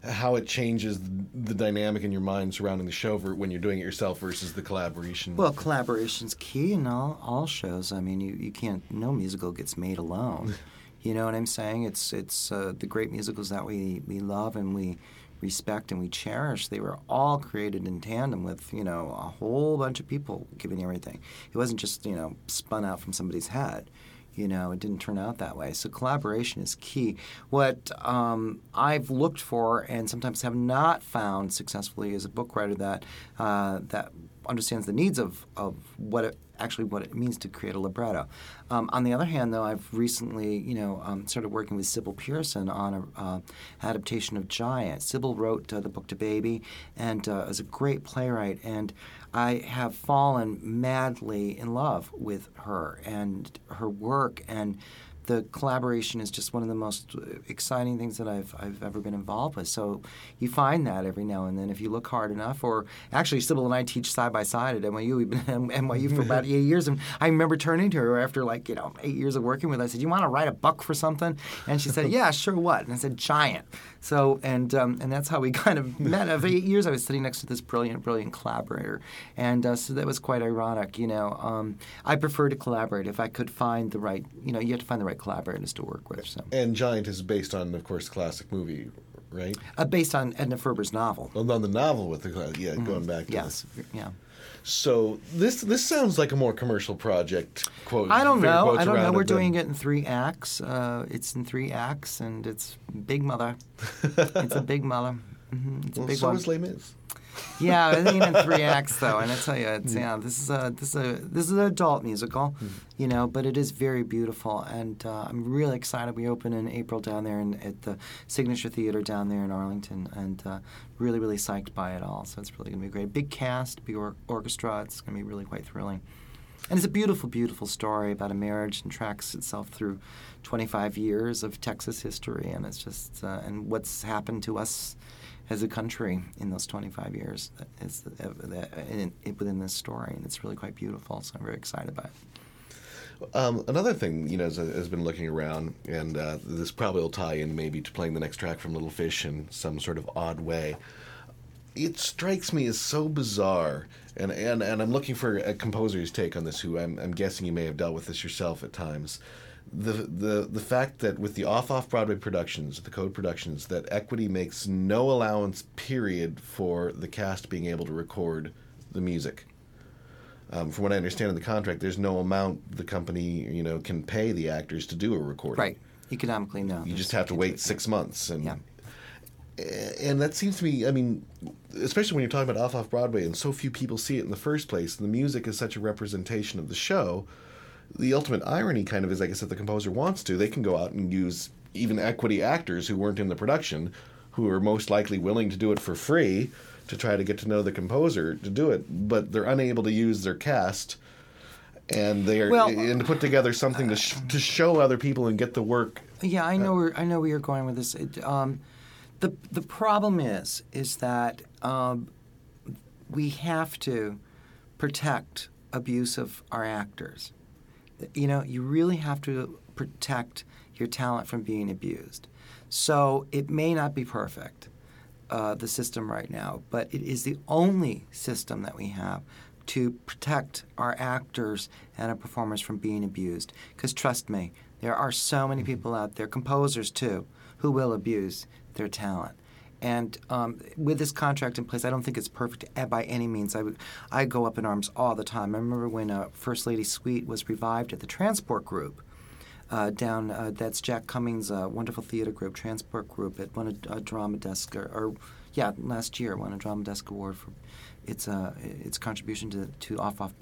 how it changes the dynamic in your mind surrounding the show when you're doing it yourself versus the collaboration. well collaboration's key in all, all shows i mean you, you can't no musical gets made alone you know what i'm saying it's it's uh, the great musicals that we, we love and we respect and we cherish. They were all created in tandem with you know a whole bunch of people giving everything. It wasn't just you know spun out from somebody's head you know it didn't turn out that way so collaboration is key what um, i've looked for and sometimes have not found successfully as a book writer that uh, that understands the needs of, of what it actually what it means to create a libretto. Um, on the other hand, though, I've recently, you know, um, started working with Sybil Pearson on an uh, adaptation of Giant. Sybil wrote uh, the book to Baby and uh, is a great playwright, and I have fallen madly in love with her and her work and the collaboration is just one of the most exciting things that I've, I've ever been involved with. So you find that every now and then if you look hard enough. Or actually, Sybil and I teach side by side at NYU. We've been at NYU for about eight years, and I remember turning to her after like you know eight years of working with her. I said, "You want to write a book for something?" And she said, "Yeah, sure. What?" And I said, "Giant." So and um, and that's how we kind of met. Of eight years, I was sitting next to this brilliant, brilliant collaborator, and uh, so that was quite ironic. You know, um, I prefer to collaborate if I could find the right. You know, you have to find the right collaborators to work with. So. and Giant is based on, of course, classic movie, right? Uh, based on Edna Ferber's novel. Well, on the novel with the. Yeah, going back to Yes, yeah. So this this sounds like a more commercial project. Quote. I don't know. I don't know. We're doing it in three acts. Uh, it's in three acts, and it's big mother. it's a big mother. hmm It's a Well, big so one. is Les Mis. Yeah, I think in three acts though, and I tell you, it's, yeah, this is a this is a this is an adult musical, you know, but it is very beautiful, and uh, I'm really excited. We open in April down there in, at the Signature Theater down there in Arlington, and uh, really really psyched by it all. So it's really going to be great. Big cast, big or- orchestra. It's going to be really quite thrilling. And it's a beautiful, beautiful story about a marriage and tracks itself through 25 years of Texas history, and it's just uh, and what's happened to us as a country in those 25 years is within this story, and it's really quite beautiful. So I'm very excited by it. Um, another thing, you know, has, has been looking around, and uh, this probably will tie in maybe to playing the next track from Little Fish in some sort of odd way. It strikes me as so bizarre, and, and, and I'm looking for a composer's take on this. Who I'm, I'm guessing you may have dealt with this yourself at times. The, the the fact that with the off off Broadway productions, the Code productions, that Equity makes no allowance period for the cast being able to record the music. Um, from what I understand in the contract, there's no amount the company you know can pay the actors to do a recording. Right. Economically, no. You just have to wait six months, and Yeah. and that seems to me. I mean, especially when you're talking about off off Broadway, and so few people see it in the first place. And the music is such a representation of the show. The ultimate irony, kind of, is I guess if the composer wants to, they can go out and use even equity actors who weren't in the production, who are most likely willing to do it for free to try to get to know the composer to do it, but they're unable to use their cast. And they are Well- and to put together something to sh- to show other people and get the work Yeah, I know where I know where you're going with this. It, um, the the problem is is that um, we have to protect abuse of our actors. You know, you really have to protect your talent from being abused. So it may not be perfect, uh, the system right now, but it is the only system that we have to protect our actors and our performers from being abused. Because trust me, there are so many people out there, composers too, who will abuse their talent. And um, with this contract in place, I don't think it's perfect by any means. I, I go up in arms all the time. I remember when uh, First Lady Suite was revived at the Transport Group uh, down. Uh, that's Jack Cummings' uh, wonderful theater group, Transport Group. It won a, a Drama Desk, or, or yeah, last year won a Drama Desk award for its uh, its contribution to to off off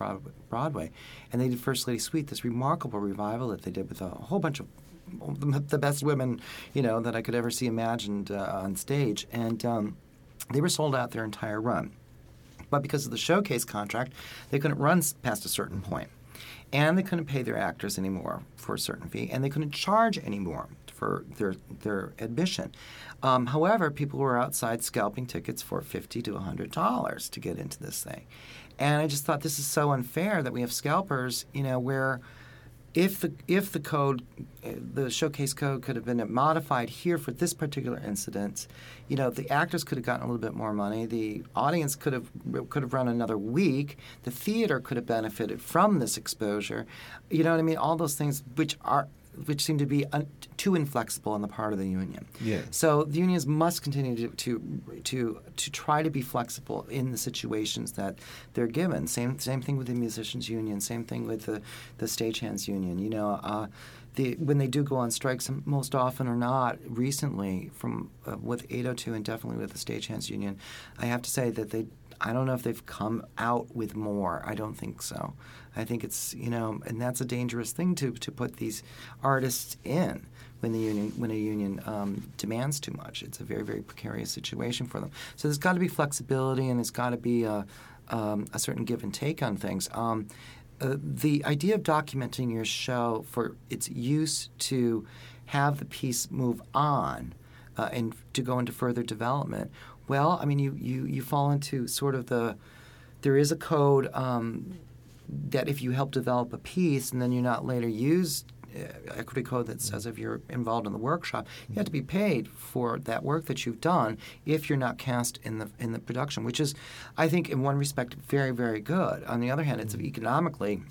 Broadway, and they did First Lady Suite, this remarkable revival that they did with a whole bunch of the best women, you know, that I could ever see imagined uh, on stage, and um, they were sold out their entire run. But because of the showcase contract, they couldn't run past a certain point. And they couldn't pay their actors anymore for a certain fee, and they couldn't charge anymore for their, their admission. Um, however, people were outside scalping tickets for fifty to hundred dollars to get into this thing, and I just thought this is so unfair that we have scalpers, you know, where if the if the code, the showcase code could have been modified here for this particular incident, you know, the actors could have gotten a little bit more money. The audience could have could have run another week. The theater could have benefited from this exposure. You know what I mean? All those things which are which seem to be un, too inflexible on the part of the union. Yeah. So the unions must continue to, to to to try to be flexible in the situations that they're given. Same same thing with the musicians union. Same thing with the the stagehands union. You know. Uh, the, when they do go on strikes, most often or not, recently, from uh, with 802 and definitely with the stagehands union, I have to say that they I don't know if they've come out with more. I don't think so. I think it's you know, and that's a dangerous thing to to put these artists in when the union when a union um, demands too much. It's a very very precarious situation for them. So there's got to be flexibility and there's got to be a, um, a certain give and take on things. Um, uh, the idea of documenting your show for its use to have the piece move on uh, and to go into further development. Well, I mean, you, you, you fall into sort of the there is a code um, that if you help develop a piece and then you're not later used uh, equity code that says if you're involved in the workshop, you have to be paid for that work that you've done if you're not cast in the in the production, which is, I think, in one respect, very very good. On the other hand, it's economically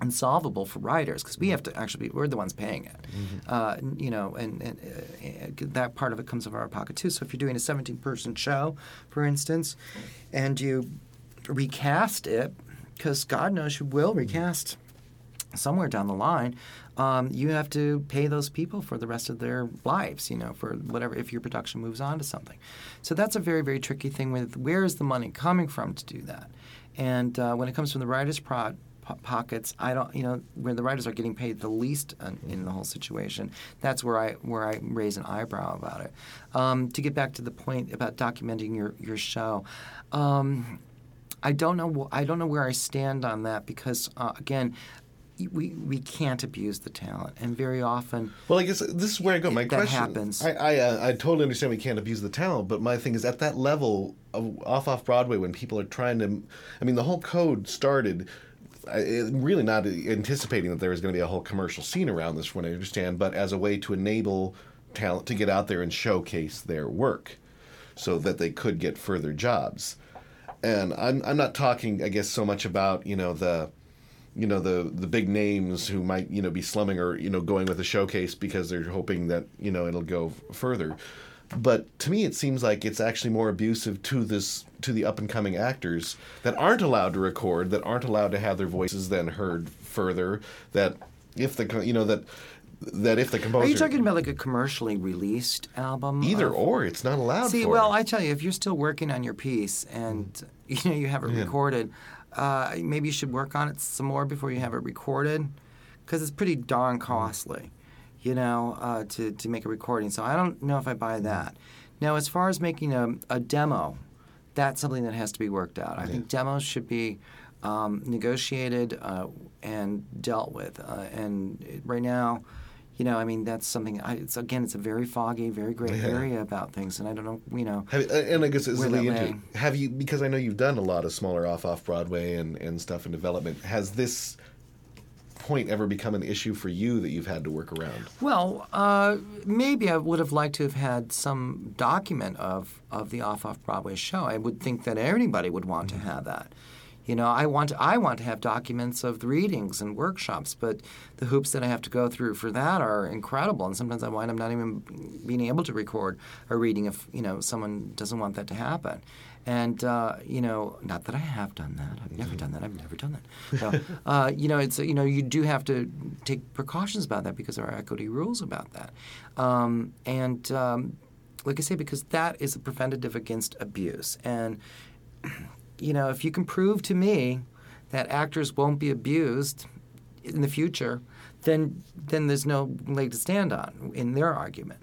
unsolvable for writers because we have to actually be, we're the ones paying it. Mm-hmm. Uh, you know, and, and uh, that part of it comes out of our pocket too. So if you're doing a 17 person show, for instance, and you recast it, because God knows you will recast somewhere down the line, um, you have to pay those people for the rest of their lives, you know, for whatever, if your production moves on to something. So that's a very, very tricky thing with where is the money coming from to do that? And uh, when it comes from the writer's prod, po- pockets, I don't, you know, where the writers are getting paid the least in, in the whole situation, that's where I where I raise an eyebrow about it. Um, to get back to the point about documenting your your show, um, I don't know. I don't know where I stand on that because uh, again, we we can't abuse the talent, and very often. Well, I guess this is where I go. My That question happens. I I, uh, I totally understand we can't abuse the talent, but my thing is at that level of off off Broadway when people are trying to, I mean, the whole code started. I- Really not anticipating that there was going to be a whole commercial scene around this, from what I understand, but as a way to enable talent to get out there and showcase their work, so that they could get further jobs. And I'm I'm not talking, I guess, so much about you know the you know the the big names who might you know be slumming or you know going with a showcase because they're hoping that you know it'll go further. But to me it seems like it's actually more abusive to this to the up and coming actors that aren't allowed to record that aren't allowed to have their voices then heard further that if the you know that that if the composer Are you talking about like a commercially released album? either of- or it's not allowed See, well, I tell you, if you're still working on your piece and you know you have it Yeah. recorded, uh, maybe you should work on it some more before you have it recorded, because it's pretty darn costly, you know, uh, to to make a recording. So I don't know if I buy that. Now, as far as making a, a demo, that's something that has to be worked out. I think demos should be um, negotiated uh, and dealt with. Uh, and it- right now, you know, I mean, that's something. I, it's again, it's a very foggy, very gray Yeah. area about things, and I don't know, you know. Have, and I guess it's really interesting. Have you because I know you've done a lot of smaller off off Broadway and, and stuff in development. Has this point ever become an issue for you that you've had to work around? Well, uh, maybe I would have liked to have had some document of, of the off off Broadway show. I would think that anybody would want to have that. You know, I want I want to have documents of the readings and workshops, but the hoops that I have to go through for that are incredible, and sometimes I wind up not even being able to record a reading if you know someone doesn't want that to happen. And uh, you know, not that I have done that. I've never done that. I've never done that. So, uh, you know, it's you know, you do have to take precautions about that because there are equity rules about that. Um, and um, like I say, because that is a preventative against abuse. And you know, if you can prove to me that actors won't be abused in the future, then then there's no leg to stand on in their argument.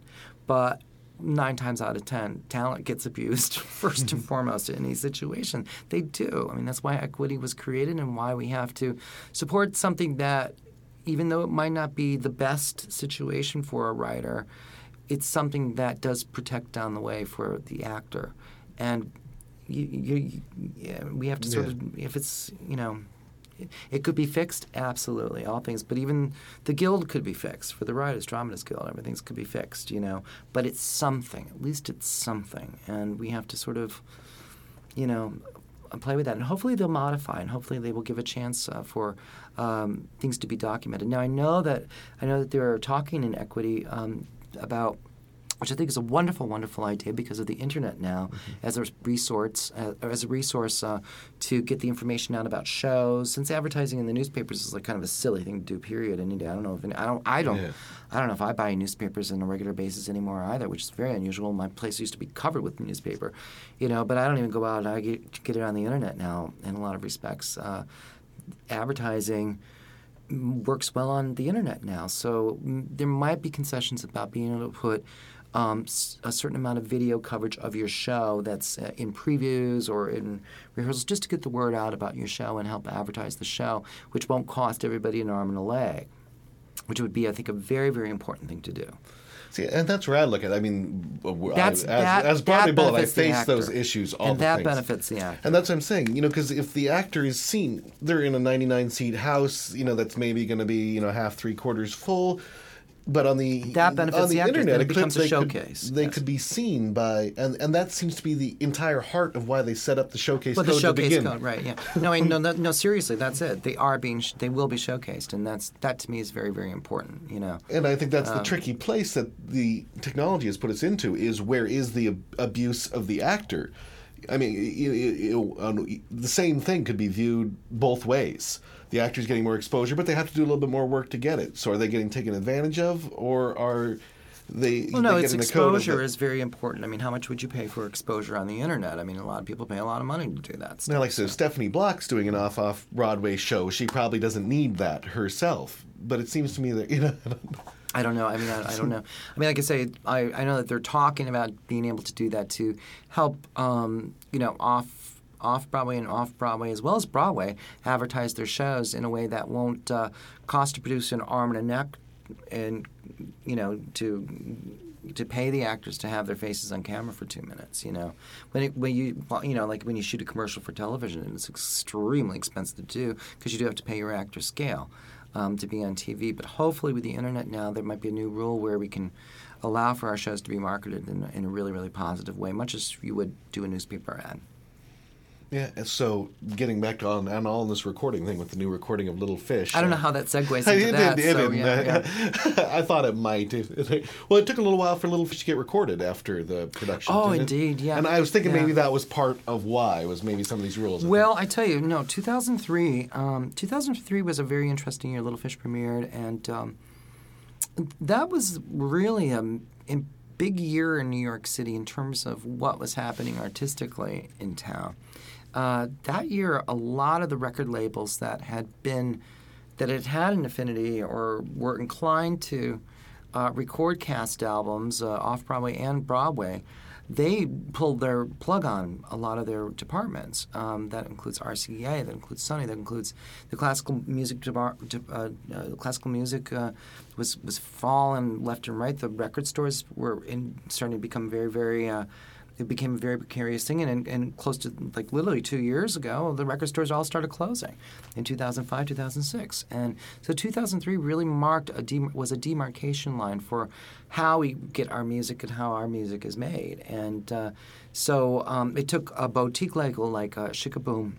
But nine times out of ten, talent gets abused first and foremost in any situation. They do. I mean, that's why equity was created and why we have to support something that, even though it might not be the best situation for a writer, it's something that does protect down the way for the actor. And you, you, yeah, we have to sort Yeah. of, if it's, you know, it, it could be fixed, absolutely, all things. But even the guild could be fixed for the Writers Dramatists Guild. Everything's could be fixed, you know. But it's something. At least it's something, and we have to sort of, you know, play with that. And hopefully they'll modify, and hopefully they will give a chance uh, for um, things to be documented. Now I know that I know that they are talking in equity um, about which I think is a wonderful, wonderful idea because of the internet now as a resource, uh, as a resource uh, to get the information out about shows. Since advertising in the newspapers is like kind of a silly thing to do, period. Any day, I don't know if any, I don't, I don't, Yeah. I don't know if I buy newspapers on a regular basis anymore either, which is very unusual. My place used to be covered with newspaper, you know, but I don't even go out. I get, get it on the internet now in a lot of respects. Uh, advertising works well on the internet now. So mm, there might be concessions about being able to put um, a certain amount of video coverage of your show that's uh, in previews or in rehearsals just to get the word out about your show and help advertise the show, which won't cost everybody an arm and a leg, which would be, I think, a very, very important thing to do. See, and that's where I look at. it. I mean, I- That's- as, that- as Broadway that Bullet, I face those issues all And the that things. benefits the actor. And that's what I'm saying. You know, because if the actor is seen, they're in a 99 seat house. You know, that's maybe going to be you know half three quarters full. But on the That benefits on the, the actors, internet, it could- becomes a they could- showcase, they yes. could be seen by, and and that seems to be the entire heart of why they set up the showcase Well, code the to showcase begin. code, right? Yeah. No, I, no, no, no. Seriously, that's it. They are being, sh- they will be showcased, and that's that to me is very, very important. You know. And I think that's the Um, tricky place that the technology has put us into is where is the ab- abuse of the actor? I mean, you, you, you, um, the same thing could be viewed both ways. The actor's getting more exposure, but they have to do a little bit more work to get it. So are they getting taken advantage of, or are they? Well, no, they it's getting the code of exposure the- is very important. I mean, how much would you pay for exposure on the internet? I mean, a lot of people pay a lot of money to do that. Stuff. Now, like so, Stephanie Block's doing an off off Broadway show. She probably doesn't need that herself. But it seems to me that you know. I don't know. I mean, I, I don't know. I mean, like I say, I, I know that they're talking about being able to do that to help, um, you know, off off Broadway and off Broadway as well as Broadway advertise their shows in a way that won't uh, cost a producer an arm and a neck, and you know, to to pay the actors to have their faces on camera for two minutes. You know, when it, when you you know like when you shoot a commercial for television, it's extremely expensive to do because you do have to pay your actor scale um, to be on TV. But hopefully, with the internet now, there might be a new rule where we can allow for our shows to be marketed in, in a really, really positive way, much as you would do a newspaper ad. Yeah. So getting back on and all this recording thing with the new recording of Little Fish. I don't know uh, how that segues into that. it so, didn't. yeah, yeah. I thought it might. Well, it took a little while for Little Fish to get recorded after the production. Oh, it? indeed, yeah. And I was thinking Yeah. maybe that was part of why was maybe some of these rules. I Well, I tell you, no, 2003. Um, 2003 was a very interesting year. Little Fish premiered, and um, that was really a, a big year in New York City in terms of what was happening artistically in town. Uh, that year, a lot of the record labels that had been that had had an affinity or were inclined to uh, record cast albums uh, off Broadway and Broadway, they pulled their plug on a lot of their departments. Um, that includes RCA, that includes Sony, that includes the classical music. Depart- de- uh, uh, classical music uh, was was falling left and right. The record stores were in, starting to become very very. It became a very precarious thing, and, and, close to like literally two years ago, the record stores all started closing in 2005, 2006, and so 2003 really marked a dem- was a demarcation line for how we get our music and how our music is made, and uh, so um, it took a boutique label like uh, Sh-K-Boom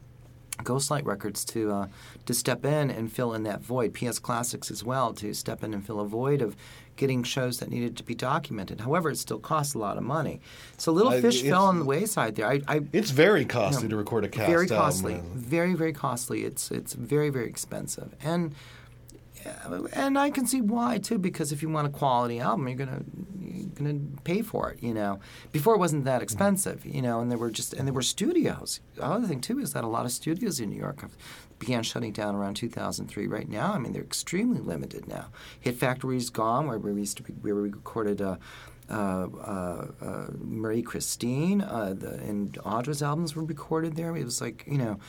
Ghostlight Records to uh, to step in and fill in that void. PS Classics as well to step in and fill a void of getting shows that needed to be documented. However, it still costs a lot of money. So Little I- Fish it's- fell on the wayside there. I, I It's very costly you know, to record a cast Very costly. and- Very very costly. It's it's very very expensive and. And I can see why too, because if you want a quality album, you're gonna you're gonna pay for it. You know, before it wasn't that expensive. You know, and there were just and there were studios. The other thing too is that a lot of studios in New York have, began shutting down around 2003. Right now, I mean, they're extremely limited now. Hit Factory's gone, where we used to be, where we recorded. Uh, uh, uh, uh, Marie Christine uh, the, and Audra's albums were recorded there. It was like you know,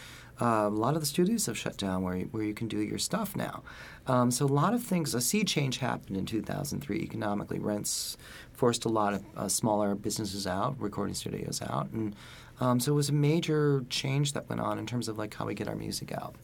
uh, a lot of the studios have shut down where you, where you can do your stuff now. Um, so a lot of things. A sea change happened in 2003 economically. Rents forced a lot of smaller businesses out, recording studios out, and um, so it was a major change that went on in terms of like how we get our music out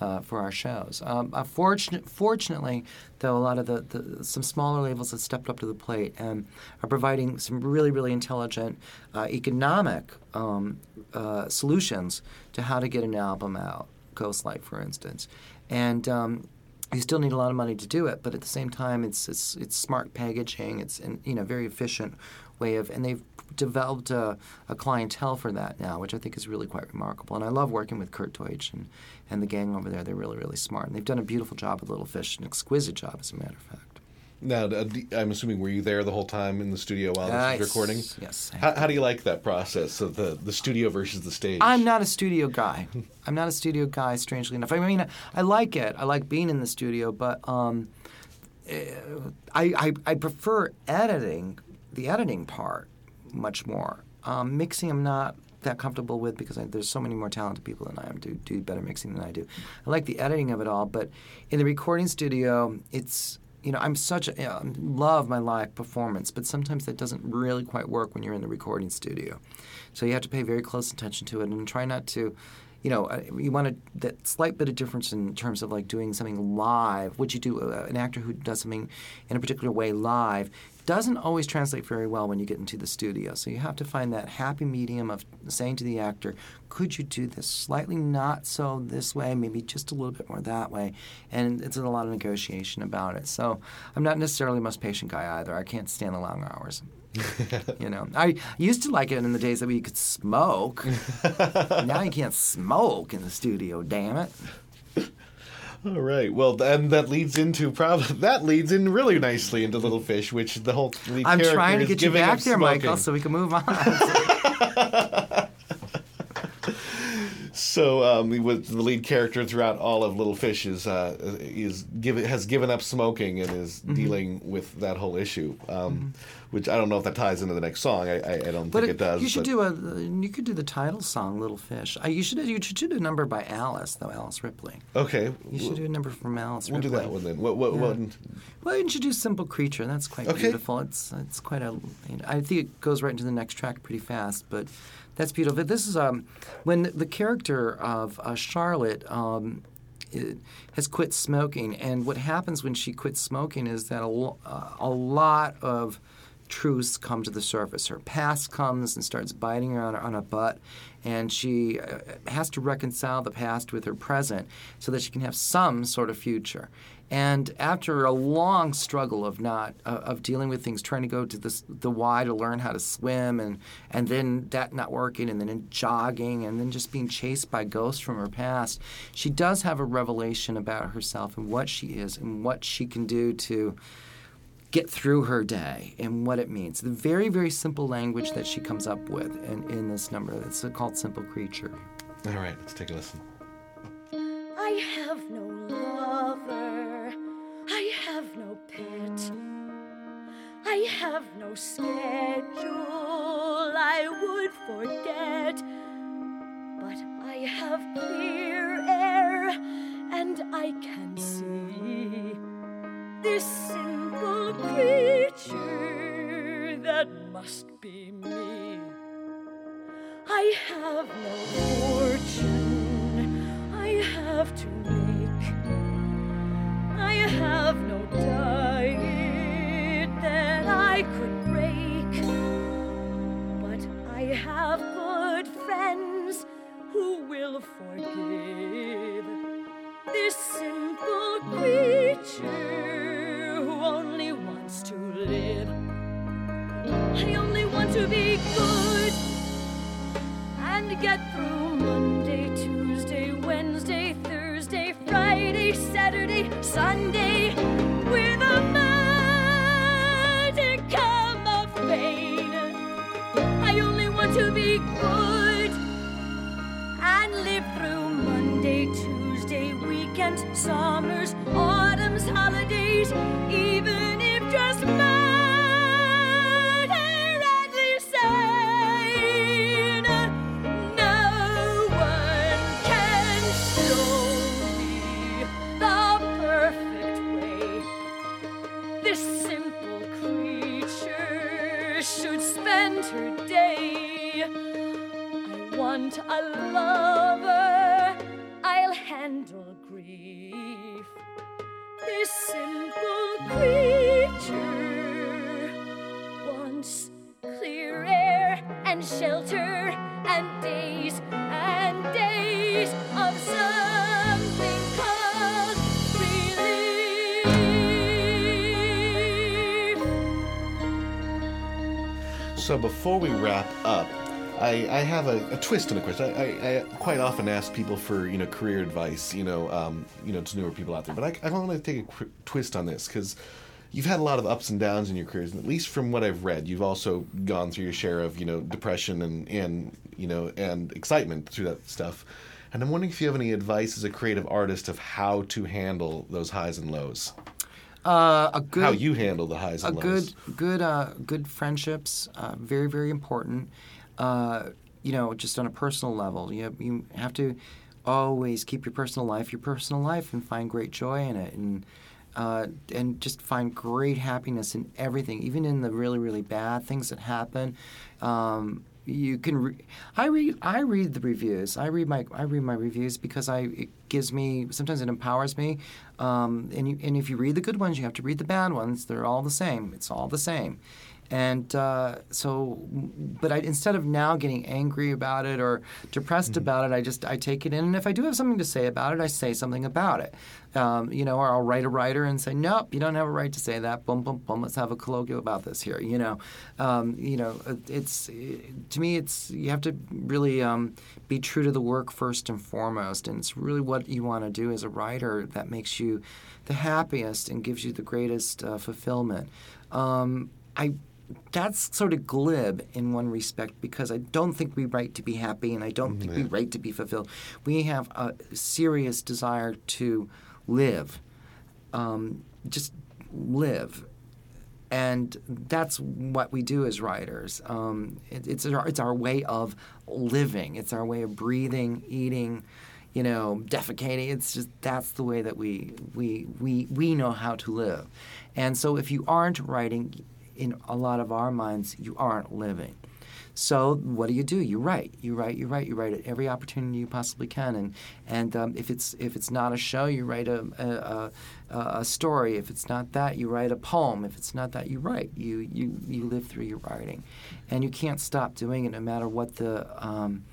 uh, for our shows. Um, uh, fortunate, fortunately, though, a lot of the, the some smaller labels have stepped up to the plate and are providing some really, really intelligent uh, economic um, uh, solutions to how to get an album out. Ghostlight, for instance, and um, you still need a lot of money to do it, but at the same time, it's it's, it's smart packaging. It's in, you know very efficient way of, and they've developed a, a clientele for that now, which I think is really quite remarkable. And I love working with Kurt Deutsch and, and the gang over there. They're really really smart, and they've done a beautiful job with Little Fish, an exquisite job, as a matter of fact. Now, uh, I'm assuming were you there the whole time in the studio while this was recording? yes. How, how do you like that process of the the studio versus the stage? I'm not a studio guy. I'm not a studio guy, strangely enough. I mean, I like it. I like being in the studio, but um, eh, I, I, I prefer editing, the editing part, much more. Um, mixing, I'm not that comfortable with because I, there's so many more talented people than I am to do better mixing than I do. I like the editing of it all, but in the recording studio, it's you know I'm such a you know, love my live performance, but sometimes that doesn't really quite work when you're in the recording studio. So you have to pay very close attention to it and try not to you know, uh, you want to that slight bit of difference in terms of like doing something live. What you do, uh, an actor who does something in a particular way live doesn't always translate very well when you get into the studio. So you have to find that happy medium of saying to the actor, could you do this slightly not so this way, maybe just a little bit more that way? And it's a lot of negotiation about it. So I'm not necessarily the most patient guy either. I can't stand the long hours. you know, I used to like it in the days that we could smoke. now you can't smoke in the studio. Damn it! All right. Well, and that leads into probably that leads in really nicely into Little Fish, which the whole lead I'm trying to get you back there, Michael, so we can move on. So, um, with the lead character throughout all of Little Fish is uh, is given has given up smoking and is Mhm. dealing with that whole issue. Um, Which I don't know if that ties into the next song. I, I, I don't but think it, does. you should do a. You could do the title song, "Little Fish." You should. You should do a number by Alice, though. Alice Ripley. Okay. You should do a number from Alice We'll do that one then. What? What? Yeah. what Well, you should do "Simple Creature." That's quite Okay. beautiful. It's it's quite a. you know, I think it goes right into the next track pretty fast, but that's beautiful. This is um, when the character of uh, Charlotte. Um, has quit smoking, and what happens when she quits smoking is that a, uh, a lot of truths come to the surface. Her past comes and starts biting her on, on a butt, and she uh, has to reconcile the past with her present so that she can have some sort of future. And after a long struggle of not uh, of dealing with things, trying to go to this, the Y to learn how to swim, and and then that not working, and then in jogging, and then just being chased by ghosts from her past, she does have a revelation about herself and what she is and what she can do to get through her day and what it means. The very, very simple language that she comes up with in, in this number. It's called Simple Creature. All right, let's take a listen. I have no lover. I have no pet. I have no schedule I would forget. But I have clear air and I can see this simple creature that must be me. I have no fortune I have to. I have no diet that I could break. But I have good friends who will forgive this simple creature who only wants to live. I only want to be good and get through Sunday with a modicum of pain. I only want to be good and live through Monday, Tuesday, weekend, summers, So before we wrap up, I, I have a, a twist on the question. I, I, I quite often ask people for you know career advice, you know, um, you know, to newer people out there. But I, want to take a qu- twist on this because you've had a lot of ups and downs in your careers, and at least from what I've read, you've also gone through your share of you know depression and and you know and excitement through that stuff. And I'm wondering if you have any advice as a creative artist of how to handle those highs and lows. Uh, a good how you handle the highs a and lows. good good uh, good friendships uh, very very important uh, you know just on a personal level you have, you have to always keep your personal life your personal life and find great joy in it and uh, and just find great happiness in everything even in the really really bad things that happen um, you can. Re- I read. I read the reviews. I read my. I read my reviews because I. It gives me. Sometimes it empowers me. Um, and you, and if you read the good ones, you have to read the bad ones. They're all the same. It's all the same. And uh, so, but I, instead of now getting angry about it or depressed about it, I just I take it in, and if I do have something to say about it, I say something about it. Um, you know, or I'll write a writer and say, nope, you don't have a right to say that. Boom, boom, boom. Let's have a colloquial about this here. You know, um, you know, it- it's to me, it's you have to really um, be true to the work first and foremost, and it's really what you want to do as a writer that makes you the happiest and gives you the greatest uh, fulfillment. Um, I that's sort of glib in one respect because I don't think we write to be happy and I don't think we write to be fulfilled. We have a serious desire to live, um, just live. And that's what we do as writers. Um, it, it's, our, it's our way of living. It's our way of breathing, eating, you know, defecating. It's just that's the way that we we we we know how to live. And so if you aren't writing, in a lot of our minds, you aren't living. So what do you do? You write. You write. You write. You write at every opportunity you possibly can. And and um, if it's if it's not a show, you write a a, a a story. If it's not that, you write a poem. If it's not that, you write. You you you live through your writing, and you can't stop doing it no matter what the. Um,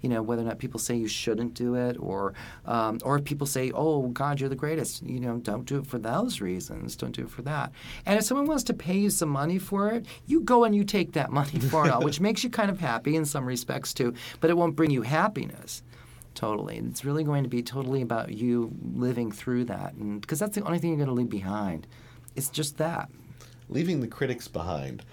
you know whether or not people say you shouldn't do it, or um, or if people say, "Oh God, you're the greatest," you know, don't do it for those reasons. Don't do it for that. And if someone wants to pay you some money for it, you go and you take that money for it, which makes you kind of happy in some respects too. But it won't bring you happiness. Totally, it's really going to be totally about you living through that, and because that's the only thing you're going to leave behind. It's just that. Leaving the critics behind.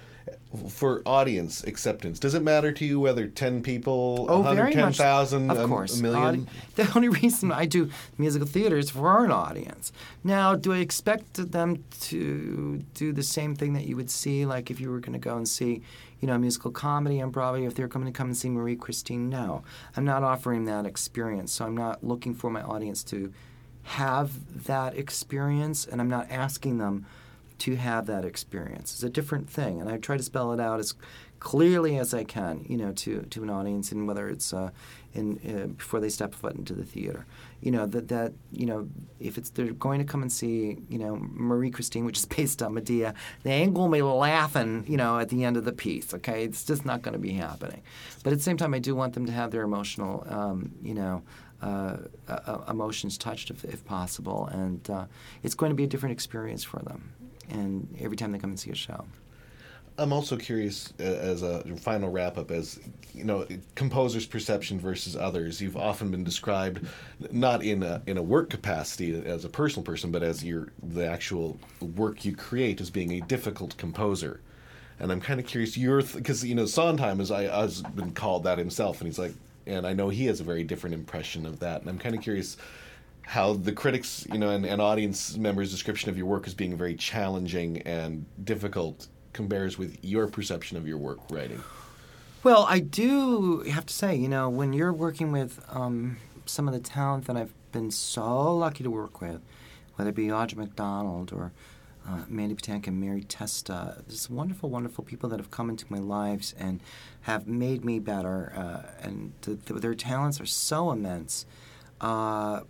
For audience acceptance, does it matter to you whether 10 people, Oh, very 110,000, Of a- course. a million? Audi- the only reason I do musical theater is for an audience. Now, do I expect them to do the same thing that you would see, like if you were going to go and see, you know, a musical comedy on Broadway, if they're coming to come and see Marie Christine? No. I'm not offering that experience. So I'm not looking for my audience to have that experience, and I'm not asking them to have that experience. It's a different thing, and I try to spell it out as clearly as I can, you know, to, to an audience, and whether it's uh, in uh, before they step foot into the theater, you know that that you know if it's they're going to come and see you know Marie Christine, which is based on Medea, they ain't to be laughing, you know, at the end of the piece. Okay, it's just not going to be happening. But at the same time, I do want them to have their emotional, um, you know uh, uh, emotions touched if, if possible, and uh, it's going to be a different experience for them. And every time they come and see a show. I'm also curious as a final wrap up as you know composer's perception versus others. You've often been described not in a in a work capacity as a personal person, but as your the actual work you create as being a difficult composer. And I'm kind of curious your because you know Sondheim has I has been called that himself, and he's like, and I know he has a very different impression of that. And I'm kind of curious how the critics, you know, and, and audience members' description of your work as being very challenging and difficult compares with your perception of your work writing. Well, I do have to say, you know, when you're working with um, some of the talent that I've been so lucky to work with, whether it be Audra McDonald or uh, Mandy Patinkin, Mary Testa, these wonderful, wonderful people that have come into my lives and have made me better. Uh, and th- th- their talents are so immense, uh,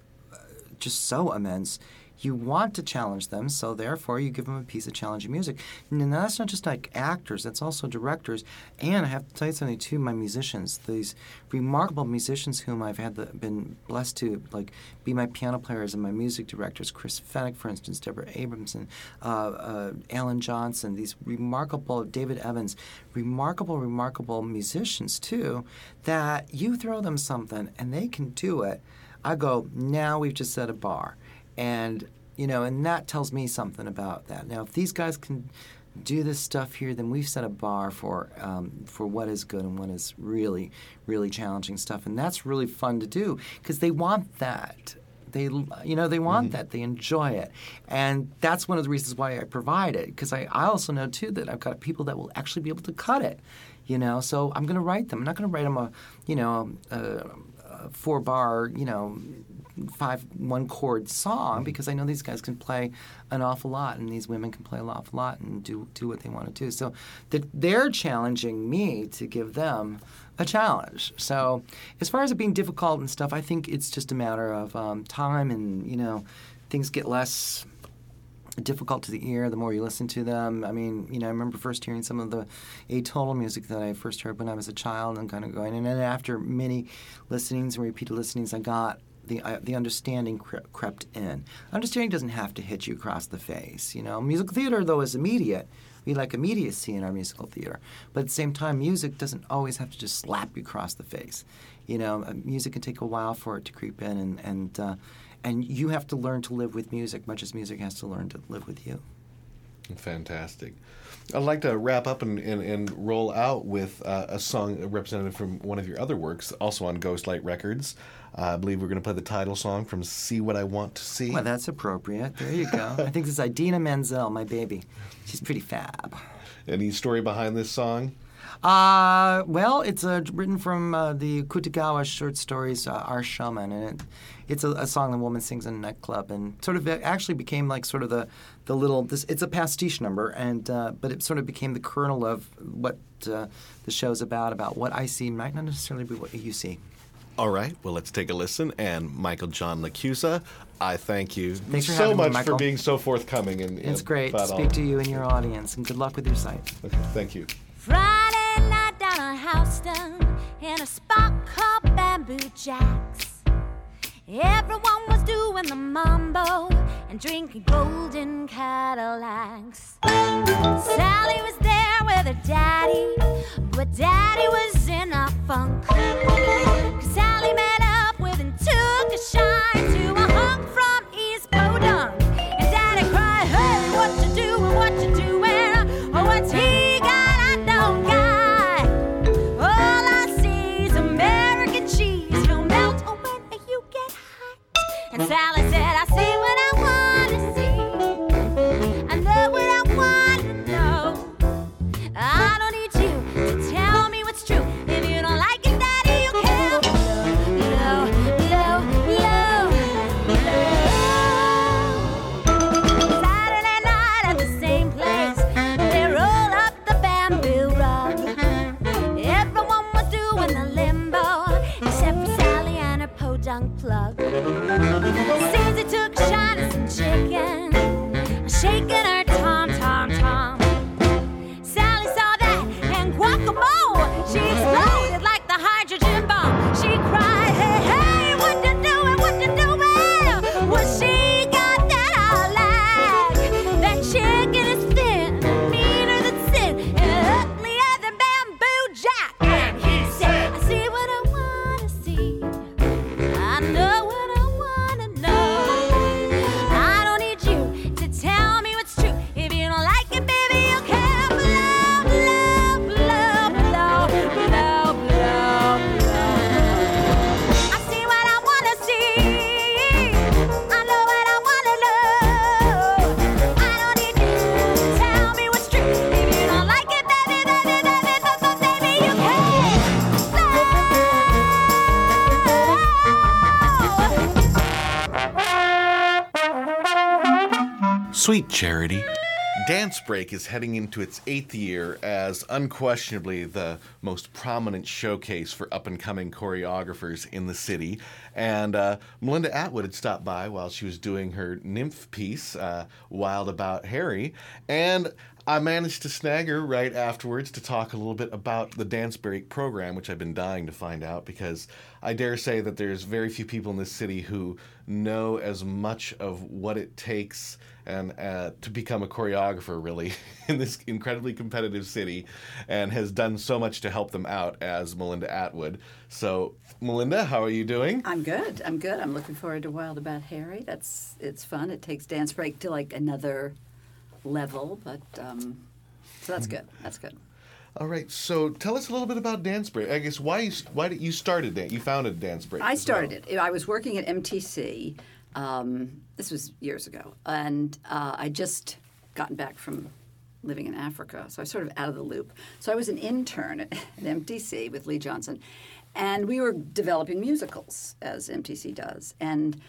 just so immense. You want to challenge them, so therefore you give them a piece of challenging music. And that's not just like actors; that's also directors. And I have to tell you something too. My musicians, these remarkable musicians whom I've had the, been blessed to like be my piano players and my music directors. Chris Fenwick, for instance, Deborah Abramson, uh, uh, Alan Johnson. These remarkable David Evans, remarkable, remarkable musicians too. That you throw them something and they can do it. I go now. We've just set a bar. And you know and that tells me something about that. Now if these guys can do this stuff here then we've set a bar for um, for what is good and what is really really challenging stuff. And that's really fun to do because they want that. They you know they want that. They enjoy it. And that's one of the reasons why i provide it because I, I also know too that i've got people that will actually be able to cut it you know? So i'm going to write them. I'm not going to write them a you know a four bar you know five one chord song because I know these guys can play an awful lot and these women can play an awful lot and do do what they want to do. So that they're challenging me to give them a challenge. So as far as it being difficult and stuff, I think it's just a matter of um, time and you know things get less difficult to the ear the more you listen to them. I mean, you know, I remember first hearing some of the atonal music that I first heard when I was a child and kind of going. And then after many listenings and repeated listenings, I got the uh, the understanding cre- crept in. Understanding doesn't have to hit you across the face. You know, musical theater though is immediate. We like immediacy in our musical theater, but at the same time, music doesn't always have to just slap you across the face. You know, uh, music can take a while for it to creep in, and and uh, and you have to learn to live with music, much as music has to learn to live with you. Fantastic. I'd like to wrap up and, and, and roll out with uh, a song representative from one of your other works, also on Ghostlight Records. Uh, I believe we're going to play the title song from See What I Want to See. Well, that's appropriate. There you go. I think this is Idina Menzel, my baby. She's pretty fab. Any story behind this song? Uh, well, it's uh, written from uh, the Akutagawa short stories, uh, Rashomon, and it, it's a, a song the woman sings in a nightclub, and sort of it actually became like sort of the, the little. This, it's a pastiche number, and uh, but it sort of became the kernel of what uh, the show's about. About what I see might not necessarily be what you see. All right, well, let's take a listen. And Michael John LaChiusa, I thank you Thanks so having me, much Michael. for being so forthcoming. And, It's and great to speak all- to you and your audience, and good luck with your site. Okay, thank you. Friday night down on Houston in a spot called Bamboo Jacks. Everyone was doing the mambo and drinking golden Cadillacs. Sally was there with her daddy, but daddy was in a funk. Sally met up with and took a shine to a hunk from hot. Sweet Charity. Dance Break is heading into its eighth year as unquestionably the most prominent showcase for up and coming choreographers in the city. And uh, Melinda Atwood had stopped by while she was doing her NYMF piece, uh, Wild About Harry. And I managed to snag her right afterwards to talk a little bit about the Dance Break program, which I've been dying to find out because I dare say that there's very few people in this city who know as much of what it takes and uh, to become a choreographer really in this incredibly competitive city and has done so much to help them out as Melinda Atwood. So, Melinda, how are you doing? I'm good. I'm good. I'm looking forward to Wild About Harry. That's it's fun. It takes dance break to like another level, but um, so that's good. That's good. All right, so tell us a little bit about Dance Break. I guess why you, why did you started Dan- you founded Dance Break? I started well. it. I was working at MTC. Um, this was years ago, and uh, I just gotten back from living in Africa, so I was sort of out of the loop. So I was an intern at, at MTC with Lee Johnson, And we were developing musicals, as MTC does. And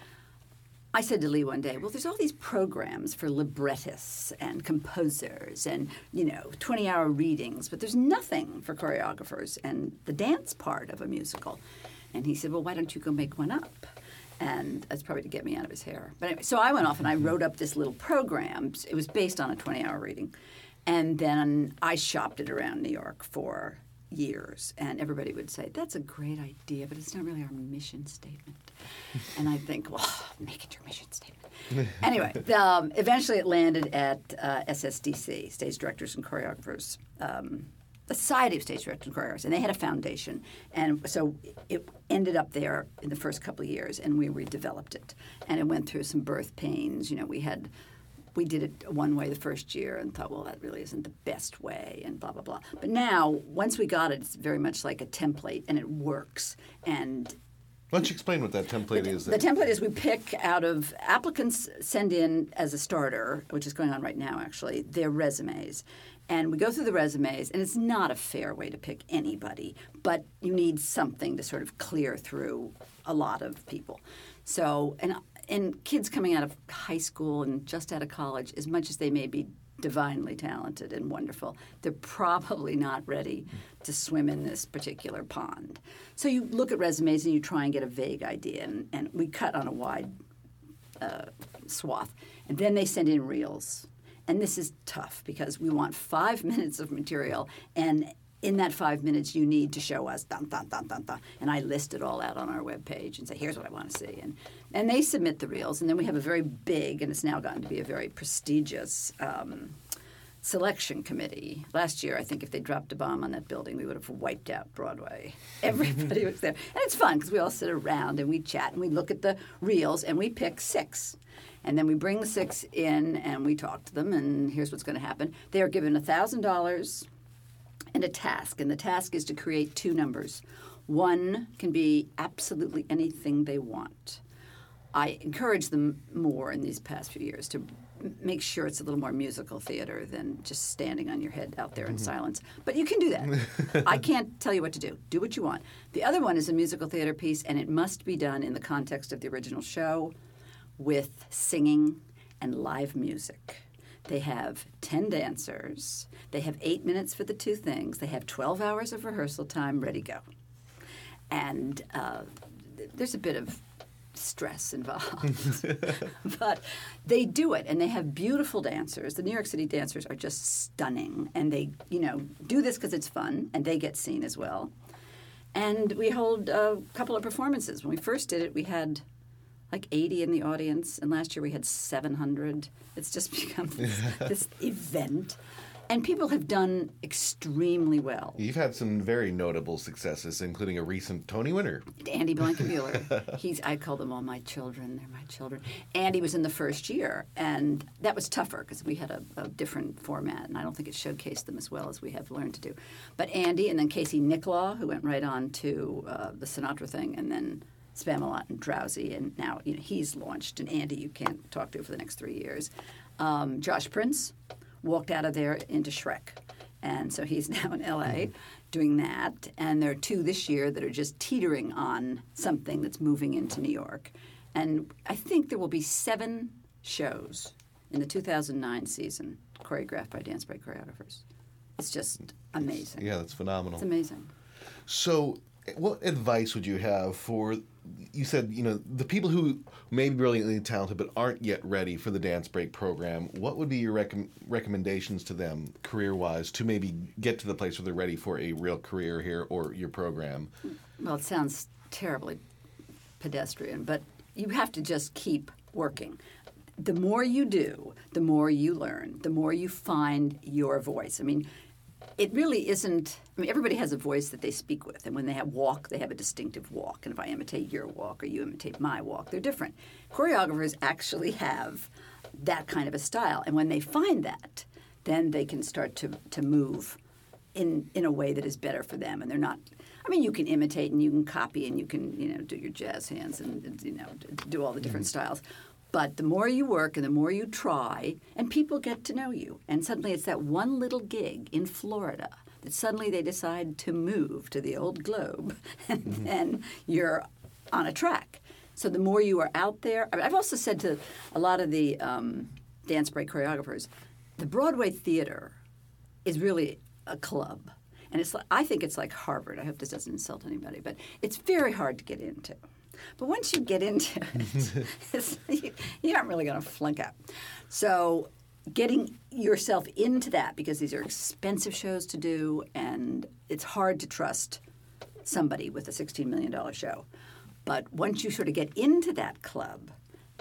I said to Lee one day, well, there's all these programs for librettists and composers and, you know, 20 hour readings, but there's nothing for choreographers and the dance part of a musical. And he said, well, why don't you go make one up? And that's probably to get me out of his hair. But anyway, so I went off and I mm-hmm. wrote up this little program. It was based on a 20 hour reading. And then I shopped it around New York for years. And everybody would say, that's a great idea, but it's not really our mission statement. and I think, well, make it your mission statement. anyway, um, eventually it landed at uh, SSDC, Stage Directors and Choreographers. Um, the Society of Stage Directors and Choreographers, and they had a foundation, and so it ended up there in the first couple of years, and we redeveloped it, and it went through some birth pains. You know, we had we did it one way the first year and thought, well, that really isn't the best way, and blah blah blah. But now, once we got it, it's very much like a template, and it works. And Why don't you explain what that template is? the template is we pick out of applicants send in as a starter, which is going on right now actually, their resumes. And we go through the resumes, and it's not a fair way to pick anybody, but you need something to sort of clear through a lot of people. So, and and kids coming out of high school and just out of college, as much as they may be divinely talented and wonderful, they're probably not ready to swim in this particular pond. So you look at resumes and you try and get a vague idea, and, and we cut on a wide uh, swath. And then they send in reels. And this is tough because we want five minutes of material, and in that five minutes, you need to show us dun dun dun dun dun. And I list it all out on our webpage and say, here's what I want to see. And and they submit the reels, and then we have a very big, and it's now gotten to be a very prestigious. Um, Selection committee. Last year, I think if they dropped a bomb on that building, we would have wiped out Broadway. Everybody was there. And it's fun because we all sit around and we chat and we look at the reels and we pick six. And then we bring the six in and we talk to them, and here's what's going to happen. They are given a $1,000 and a task, and the task is to create two numbers. One can be absolutely anything they want. I encourage them more in these past few years to make sure it's a little more musical theater than just standing on your head out there in mm-hmm. silence. But you can do that. I can't tell you what to do. Do what you want. The other one is a musical theater piece, and it must be done in the context of the original show with singing and live music. They have 10 dancers. They have eight minutes for the two things. They have 12 hours of rehearsal time, ready go. And uh, th- there's a bit of stress involved. but they do it, and they have beautiful dancers. The New York City dancers are just stunning, and they, you know, do this because it's fun, and they get seen as well. And we hold a couple of performances. When we first did it, we had like 80 in the audience, and last year we had 700. It's just become this, this event. And people have done extremely well. You've had some very notable successes, including a recent Tony winner. Andy Blankenbuehler. He's I call them all my children. They're my children. Andy was in the first year, and that was tougher because we had a, a different format, and I don't think it showcased them as well as we have learned to do. But Andy, and then Casey Nicholaw, who went right on to uh, the Sinatra thing, and then Spamalot and Drowsy, and now you know he's launched. And Andy, you can't talk to for the next three years. Um, Josh Prince walked out of there into Shrek. And so he's now in LA doing that. And there are two this year that are just teetering on something that's moving into New York. And I think there will be seven shows in the 2009 season choreographed by dance break choreographers. It's just amazing. Yeah, that's phenomenal. It's amazing. So, what advice would you have for? You said you know the people who may be brilliantly talented but aren't yet ready for the dance break program. What would be your recom- recommendations to them, career-wise, to maybe get to the place where they're ready for a real career here or your program? Well, it sounds terribly pedestrian, but you have to just keep working. The more you do, the more you learn, the more you find your voice. I mean, it really isn't. I mean, everybody has a voice that they speak with, and when they have walk, they have a distinctive walk. And if I imitate your walk or you imitate my walk, they're different. Choreographers actually have that kind of a style, and when they find that, then they can start to to move in in a way that is better for them, and they're not. I mean, you can imitate and you can copy and you can you know do your jazz hands and and, you know do all the different mm-hmm. styles. But the more you work and the more you try, and people get to know you, and suddenly it's that one little gig in Florida suddenly they decide to move to the old globe, and then you're on a track. So the more you are out there, I mean, I've also said to a lot of the um, dance break choreographers, the Broadway theater is really a club. And it's like, I think it's like Harvard. I hope this doesn't insult anybody, but it's very hard to get into. But once you get into it, it's, you, you aren't really going to flunk out. So getting yourself into that because these are expensive shows to do, and it's hard to trust somebody with a $16 million show. But once you sort of get into that club,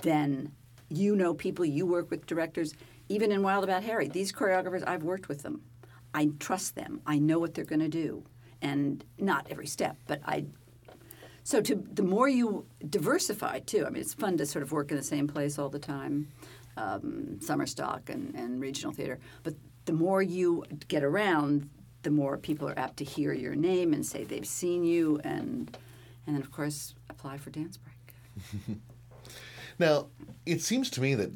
then you know people, you work with directors. Even in Wild About Harry, these choreographers, I've worked with them. I trust them. I know what they're going to do, and not every step, but I. So to the more you diversify too. I mean, it's fun to sort of work in the same place all the time, um, summer stock and, and regional theater. But the more you get around, the more people are apt to hear your name and say they've seen you, and and then of course apply for dance break. Now, it seems to me that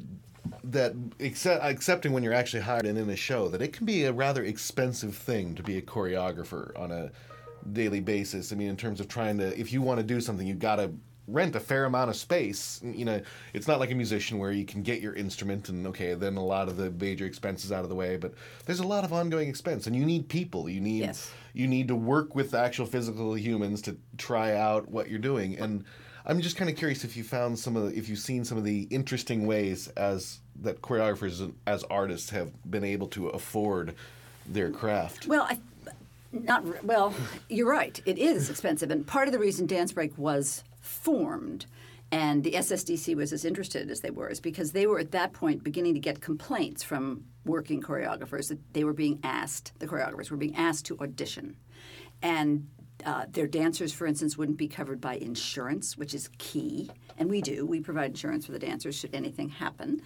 that accept, accepting when you're actually hired and in a show that it can be a rather expensive thing to be a choreographer on a daily basis. I mean, in terms of trying to, if you want to do something, you've got to rent a fair amount of space. You know, it's not like a musician where you can get your instrument and okay, then a lot of the major expenses out of the way. But there's a lot of ongoing expense, and you need people. You need Yes. you need to work with actual physical humans to try out what you're doing. And I'm just kind of curious if you found some of the, if you've seen some of the interesting ways as that choreographers as artists have been able to afford their craft. Well, I, not well. You're right. It is expensive, and part of the reason Dance Break was formed, and the SSDC was as interested as they were, is because they were at that point beginning to get complaints from working choreographers that they were being asked, the choreographers were being asked to audition, and. Uh, their dancers, for instance, wouldn't be covered by insurance, which is key, and we do. We provide insurance for the dancers should anything happen.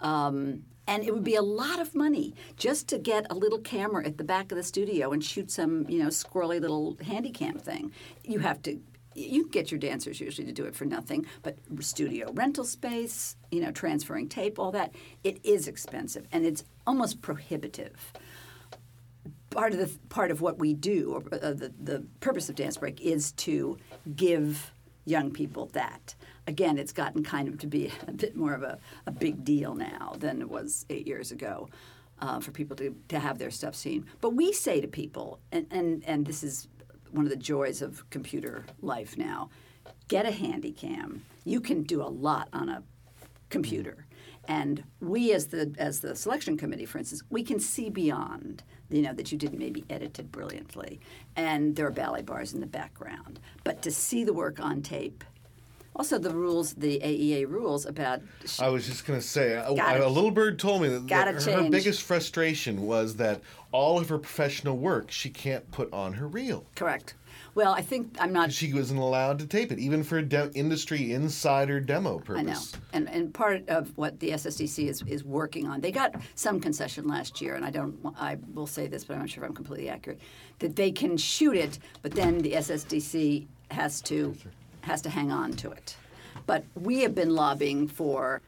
Um, and it would be a lot of money just to get a little camera at the back of the studio and shoot some, you know, squirrely little handy cam thing. You have to. You get your dancers usually to do it for nothing, but studio rental space, you know, transferring tape, all that, it is expensive and it's almost prohibitive part of the part of what we do, or uh, the the purpose of Dance Break, is to give young people that. Again, it's gotten kind of to be a bit more of a, a big deal now than it was eight years ago. Uh, for people to, to have their stuff seen. But we say to people, and, and, and this is one of the joys of computer life now get a handy cam. You can do a lot on a computer. And we, as the as the selection committee, for instance, we can see beyond. You know that you didn't maybe edit it brilliantly, and there are ballet bars in the background. But to see the work on tape, also the rules, the AEA rules about. I was just going to say, a, a little bird told me that, that her change. biggest frustration was that all of her professional work she can't put on her reel. Correct. Well, I think I'm not. She wasn't allowed to tape it, even for de- industry insider demo purpose. I know, and and part of what the SSDC is is working on. They got some concession last year, and I don't. I will say this, but I'm not sure if I'm completely accurate. That they can shoot it, but then the SSDC has to has to hang on to it. But we have been lobbying for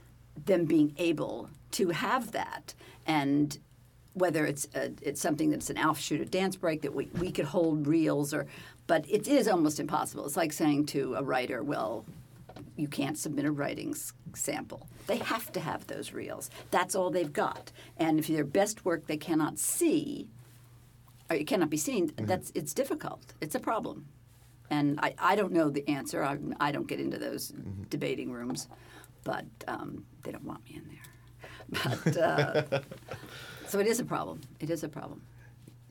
them being able to have that, and whether it's a, it's something that's an offshoot of dance break that we, we could hold reels or but it is almost impossible. It's like saying to a writer well you can't submit a writing sample. They have to have those reels. That's all they've got. And if their best work they cannot see or it cannot be seen mm-hmm. that's it's difficult. It's a problem and I, I don't know the answer I, I don't get into those debating rooms but um, they don't want me in there but uh, so it is a problem. It is a problem.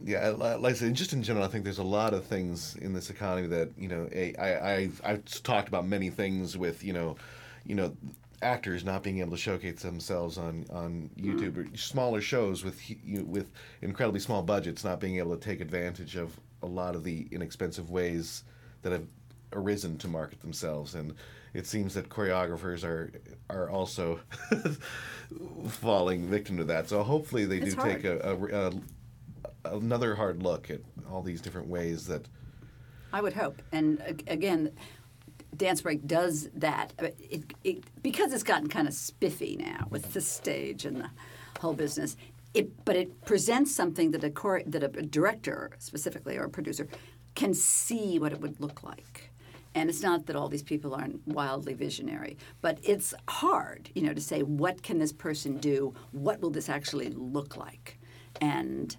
Yeah, like I said, just in general, I think there's a lot of things in this economy that you know. I I I've talked about many things with you know, you know, actors not being able to showcase themselves on on YouTube or smaller shows with you, with incredibly small budgets, not being able to take advantage of a lot of the inexpensive ways that have arisen to market themselves, and it seems that choreographers are are also falling victim to that. So hopefully they It's do take a, a, a another hard look at all these different ways that I would hope. And again, Dance Break does that. Uh, It, it, because it's gotten kind of spiffy now with the stage and the whole business. it, but it presents something that a chore- that a director specifically or a producer can see what it would look like. And it's not that all these people aren't wildly visionary, but it's hard, you know, to say what can this person do? What will this actually look like? And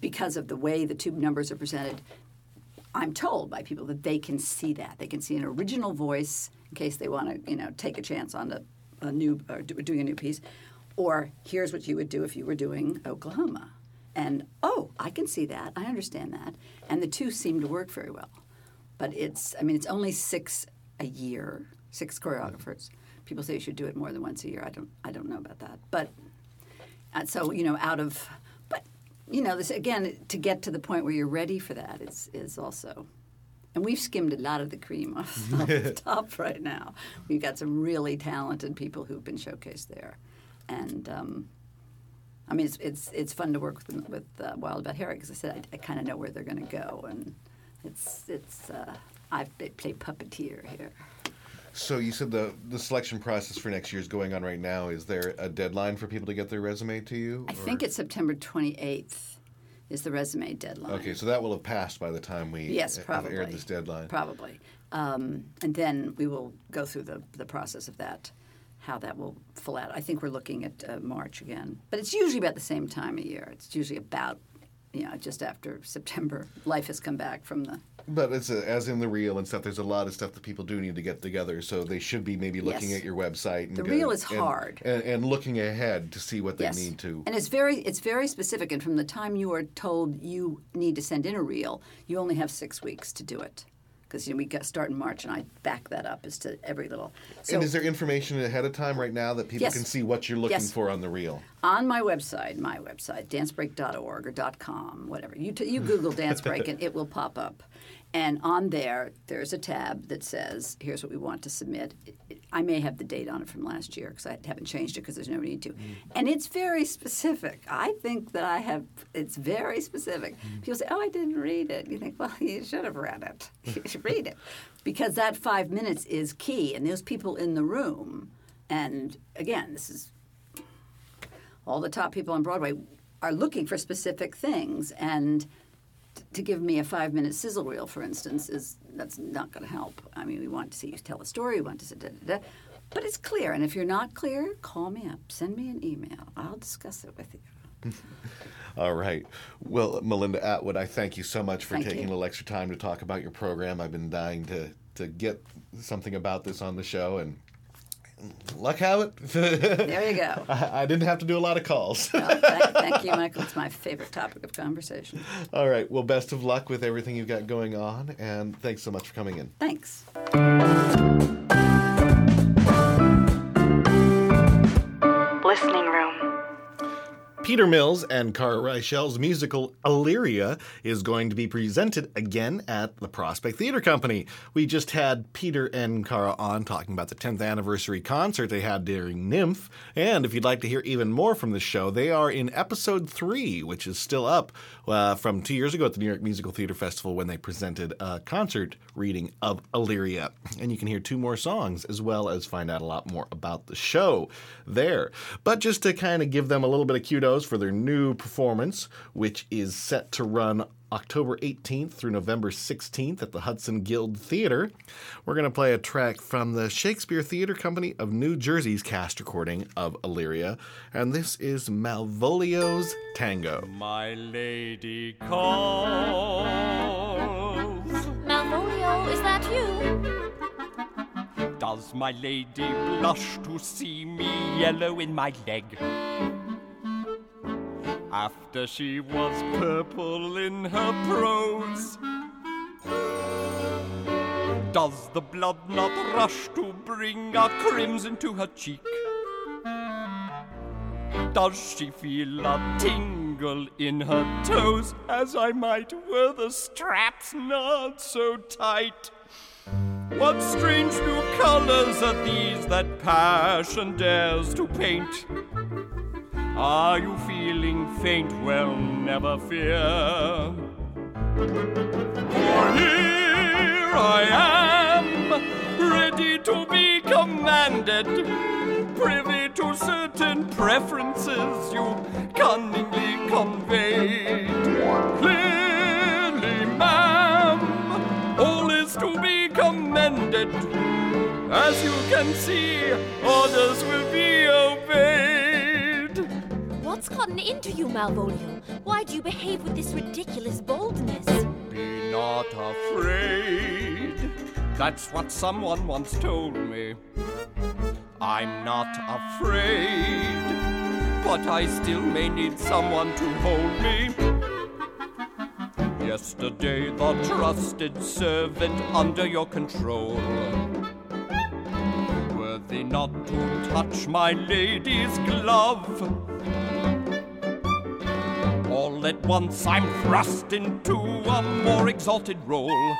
because of the way the tube numbers are presented, I'm told by people that they can see that. They can see an original voice in case they want to, you know, take a chance on a, a new or doing a new piece, or here's what you would do if you were doing Oklahoma. And oh, I can see that. I understand that. And the two seem to work very well. But it's, I mean, it's only six a year, six choreographers. People say you should do it more than once a year. I don't, I don't know about that. But uh, so you know, out of, but you know, this again to get to the point where you're ready for that is is also. And we've skimmed a lot of the cream off, off the top right now. We've got some really talented people who've been showcased there, and um, I mean, it's it's it's fun to work with with uh, Wild About Harry because I said I, I kind of know where they're going to go, and it's it's uh, I play puppeteer here. So you said the the selection process for next year is going on right now. Is there a deadline for people to get their resume to you? I think it's September 28th is the resume deadline. Okay, so that will have passed by the time we Yes, probably. aired this deadline. Probably. Um, and then we will go through the, the process of that, how that will fill out. I think we're looking at uh, March again. But it's usually about the same time of year. It's usually about, you know, just after September. Life has come back from the. But it's a, as in the reel and stuff. There's a lot of stuff that people do need to get together, so they should be maybe looking Yes. at your website. And The reel is and- hard. and, and looking ahead to see what they Yes. need to. And it's very it's very specific. And from the time you are told you need to send in a reel, you only have six weeks to do it. Because you know, we got start in March, and I back that up as to every little. So and is there information ahead of time right now that people Yes. can see what you're looking Yes. for on the reel? on my website, my website, dancebreak.org or .com, whatever. You, t- you Google Dance Break and it will pop up. And on there, there's a tab that says, here's what we want to submit. It- it- I may have the date on it from last year because I haven't changed it because there's no need to. Mm-hmm. And it's very specific. I think that I have, it's very specific. Mm-hmm. People say, oh, I didn't read it. You think, well, you should have read it. You should read it. Because that five minutes is key. And there's people in the room. And again, this is all the top people on Broadway are looking for specific things, and t- to give me a five-minute sizzle reel, for instance, is that's not going to help. I mean, we want to see you tell a story, we want to see da, da, da. but it's clear. And if you're not clear, call me up, send me an email. I'll discuss it with you. All right. Well, Melinda Atwood, I thank you so much for Thank taking you. a little extra time to talk about your program. I've been dying to, to get something about this on the show, and luck have it. There you go. I, I didn't have to do a lot of calls. Thank, thank you, Michael. It's my favorite topic of conversation. All right. Well, best of luck with everything you've got going on, and thanks so much for coming in. Thanks. Peter Mills and Cara Reichel's musical Illyria is going to be presented again at the Prospect Theater Company. We just had Peter and Cara on talking about the 10th anniversary concert they had during NYMF. And if you'd like to hear even more from the show, they are in episode three, which is still up uh, from two years ago at the New York Musical Theater Festival when they presented a concert reading of Illyria. And you can hear two more songs as well as find out a lot more about the show there. But just to kind of give them a little bit of kudos for their new performance, which is set to run October 18th through November 16th at the Hudson Guild Theater. We're going to play a track from the Shakespeare Theater Company of New Jersey's cast recording of Illyria, and this is Malvolio's Tango. My lady calls. Malvolio, is that you? Does my lady blush to see me yellow in my leg? After she was purple in her prose. Does the blood not rush to bring a crimson to her cheek? Does she feel a tingle in her toes as I might were the straps not so tight? What strange new colors are these that passion dares to paint? Are you feeling faint? Well, never fear. For here I am, ready to be commanded, privy to certain preferences you cunningly conveyed. Clearly, ma'am, all is to be commended. As you can see, orders will be obeyed. What's gotten into you, Malvolio? Why do you behave with this ridiculous boldness? Be not afraid. That's what someone once told me. I'm not afraid, but I still may need someone to hold me. Yesterday, the trusted servant under your control, worthy not to touch my lady's glove. All at once I'm thrust into a more exalted role.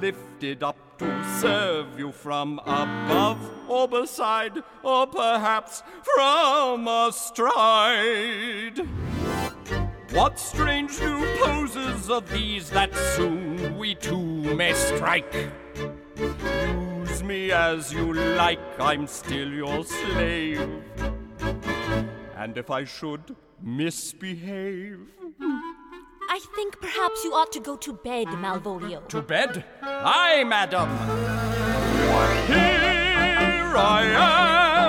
Lifted up to serve you from above or beside, or perhaps from astride. What strange new poses are these that soon we two may strike? Use me as you like, I'm still your slave. And if I should misbehave, I think perhaps you ought to go to bed, Malvolio. to bed? Aye, madam. Here I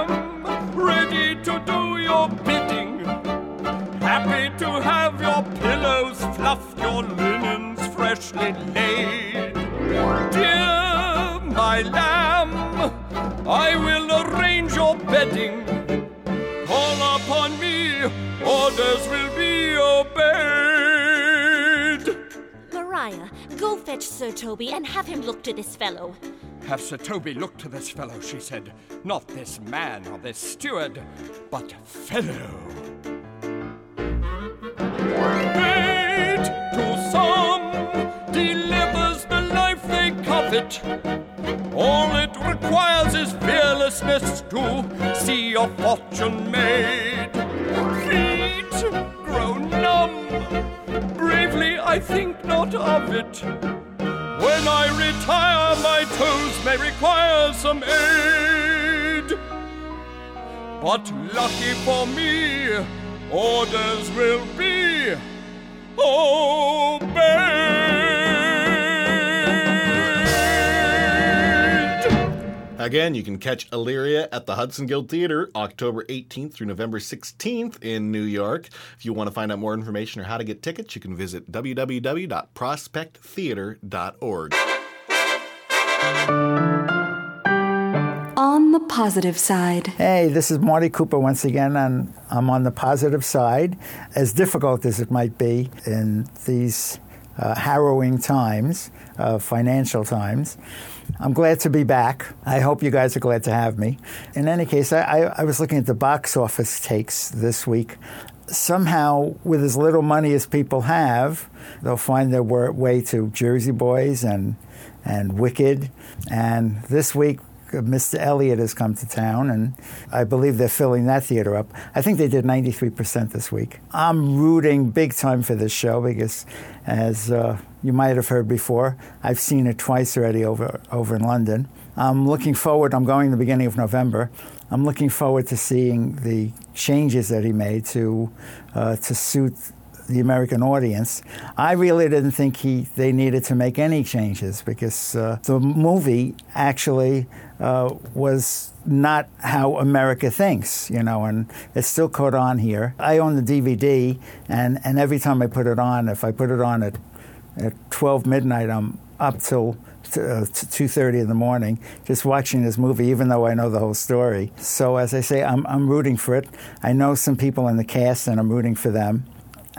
am, ready to do your bidding. Happy to have your pillows fluffed, your linens freshly laid. Dear my lamb, I will arrange your bedding. Call upon me, orders will be obeyed. Maria, go fetch Sir Toby and have him look to this fellow. Have Sir Toby look to this fellow, she said. Not this man or this steward, but fellow. To some life they covet. All it requires is fearlessness to see your fortune made. Feet grow numb. Bravely, I think not of it. When I retire, my toes may require some aid. But lucky for me, orders will be obeyed. Again, you can catch Illyria at the Hudson Guild Theater October 18th through November 16th in New York. If you want to find out more information or how to get tickets, you can visit www.prospecttheater.org. On the positive side. Hey, this is Marty Cooper once again, and I'm on the positive side. As difficult as it might be in these uh, harrowing times, uh, financial times, I'm glad to be back. I hope you guys are glad to have me. In any case, I, I, was looking at the box office takes this week. Somehow, with as little money as people have, they'll find their way to Jersey Boys and and Wicked. And this week, Mr. Elliot has come to town, and I believe they're filling that theater up. I think they did 93% this week. I'm rooting big time for this show because, as uh, you might have heard before, I've seen it twice already over, over in London. I'm looking forward, I'm going the beginning of November. I'm looking forward to seeing the changes that he made to, uh, to suit the American audience. I really didn't think he they needed to make any changes because uh, the movie actually uh, was not how America thinks, you know, and it's still caught on here. I own the DVD, and, and every time I put it on, if I put it on at, at 12 midnight, I'm up till uh, 2.30 in the morning just watching this movie even though i know the whole story so as i say i'm, I'm rooting for it i know some people in the cast and i'm rooting for them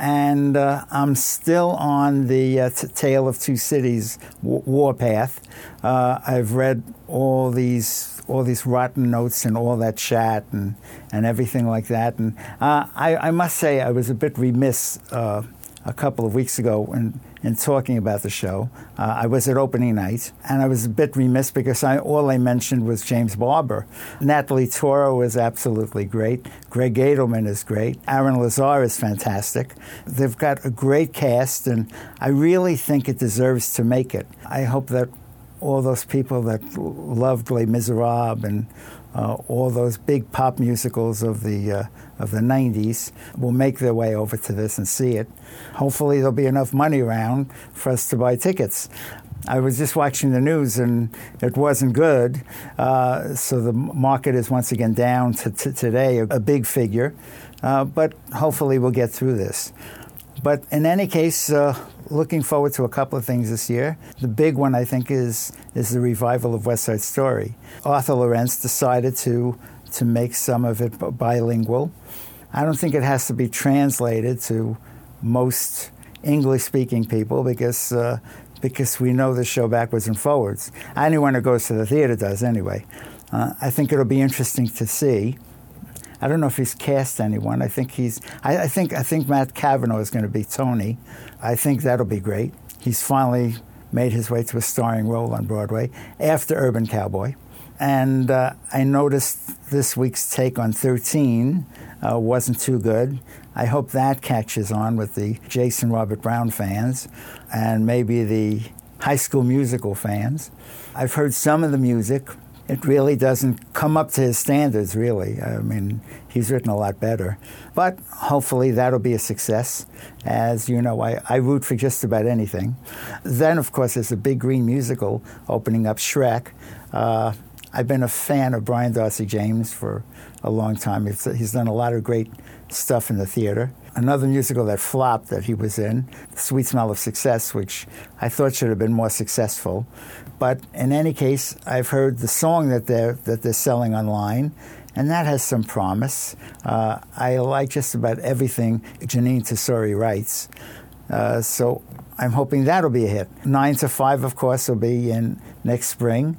and uh, I'm still on the uh, Tale of Two Cities w- warpath. Uh, I've read all these all these rotten notes and all that chat and, and everything like that. And uh, I, I, must say I was a bit remiss uh, a couple of weeks ago in, in talking about the show. Uh, I was at opening night, and I was a bit remiss because I, all I mentioned was James Barbour. Natalie Toro is absolutely great. Gregg Edelman is great. Aaron Lazar is fantastic. They've got a great cast, and I really think it deserves to make it. I hope that all those people that loved Les Miserables and uh, all those big pop musicals of the uh, of the 90s will make their way over to this and see it. Hopefully, there'll be enough money around for us to buy tickets. I was just watching the news and it wasn't good. Uh, so the market is once again down to, to today, a, a, big figure. Uh, but hopefully we'll get through this. But in any case, uh, looking forward to a couple of things this year. The big one, I think, is is the revival of West Side Story. Arthur Laurents decided to to make some of it bilingual. I don't think it has to be translated to most English-speaking people because uh, because we know the show backwards and forwards. Anyone who goes to the theater does anyway. Uh, I think it'll be interesting to see. I don't know if he's cast anyone. I think he's. I, I think. I think Matt Cavenaugh is going to be Tony. I think that'll be great. He's finally made his way to a starring role on Broadway after Urban Cowboy. And uh, I noticed this week's take on 13 uh, wasn't too good. I hope that catches on with the Jason Robert Brown fans and maybe the high school musical fans. I've heard some of the music it really doesn't come up to his standards, really. I mean, he's written a lot better. But hopefully that'll be a success. As you know, I, I root for just about anything. Then, of course, there's a big green musical opening up Shrek. Uh, I've been a fan of Brian d'Arcy James for a long time. He's, he's done a lot of great stuff in the theater. Another musical that flopped that he was in, Sweet Smell of Success, which I thought should have been more successful. But in any case, I've heard the song that they're, that they're selling online, and that has some promise. Uh, I like just about everything Jeanine Tesori writes. Uh, so I'm hoping that'll be a hit. Nine to Five, of course, will be in next spring.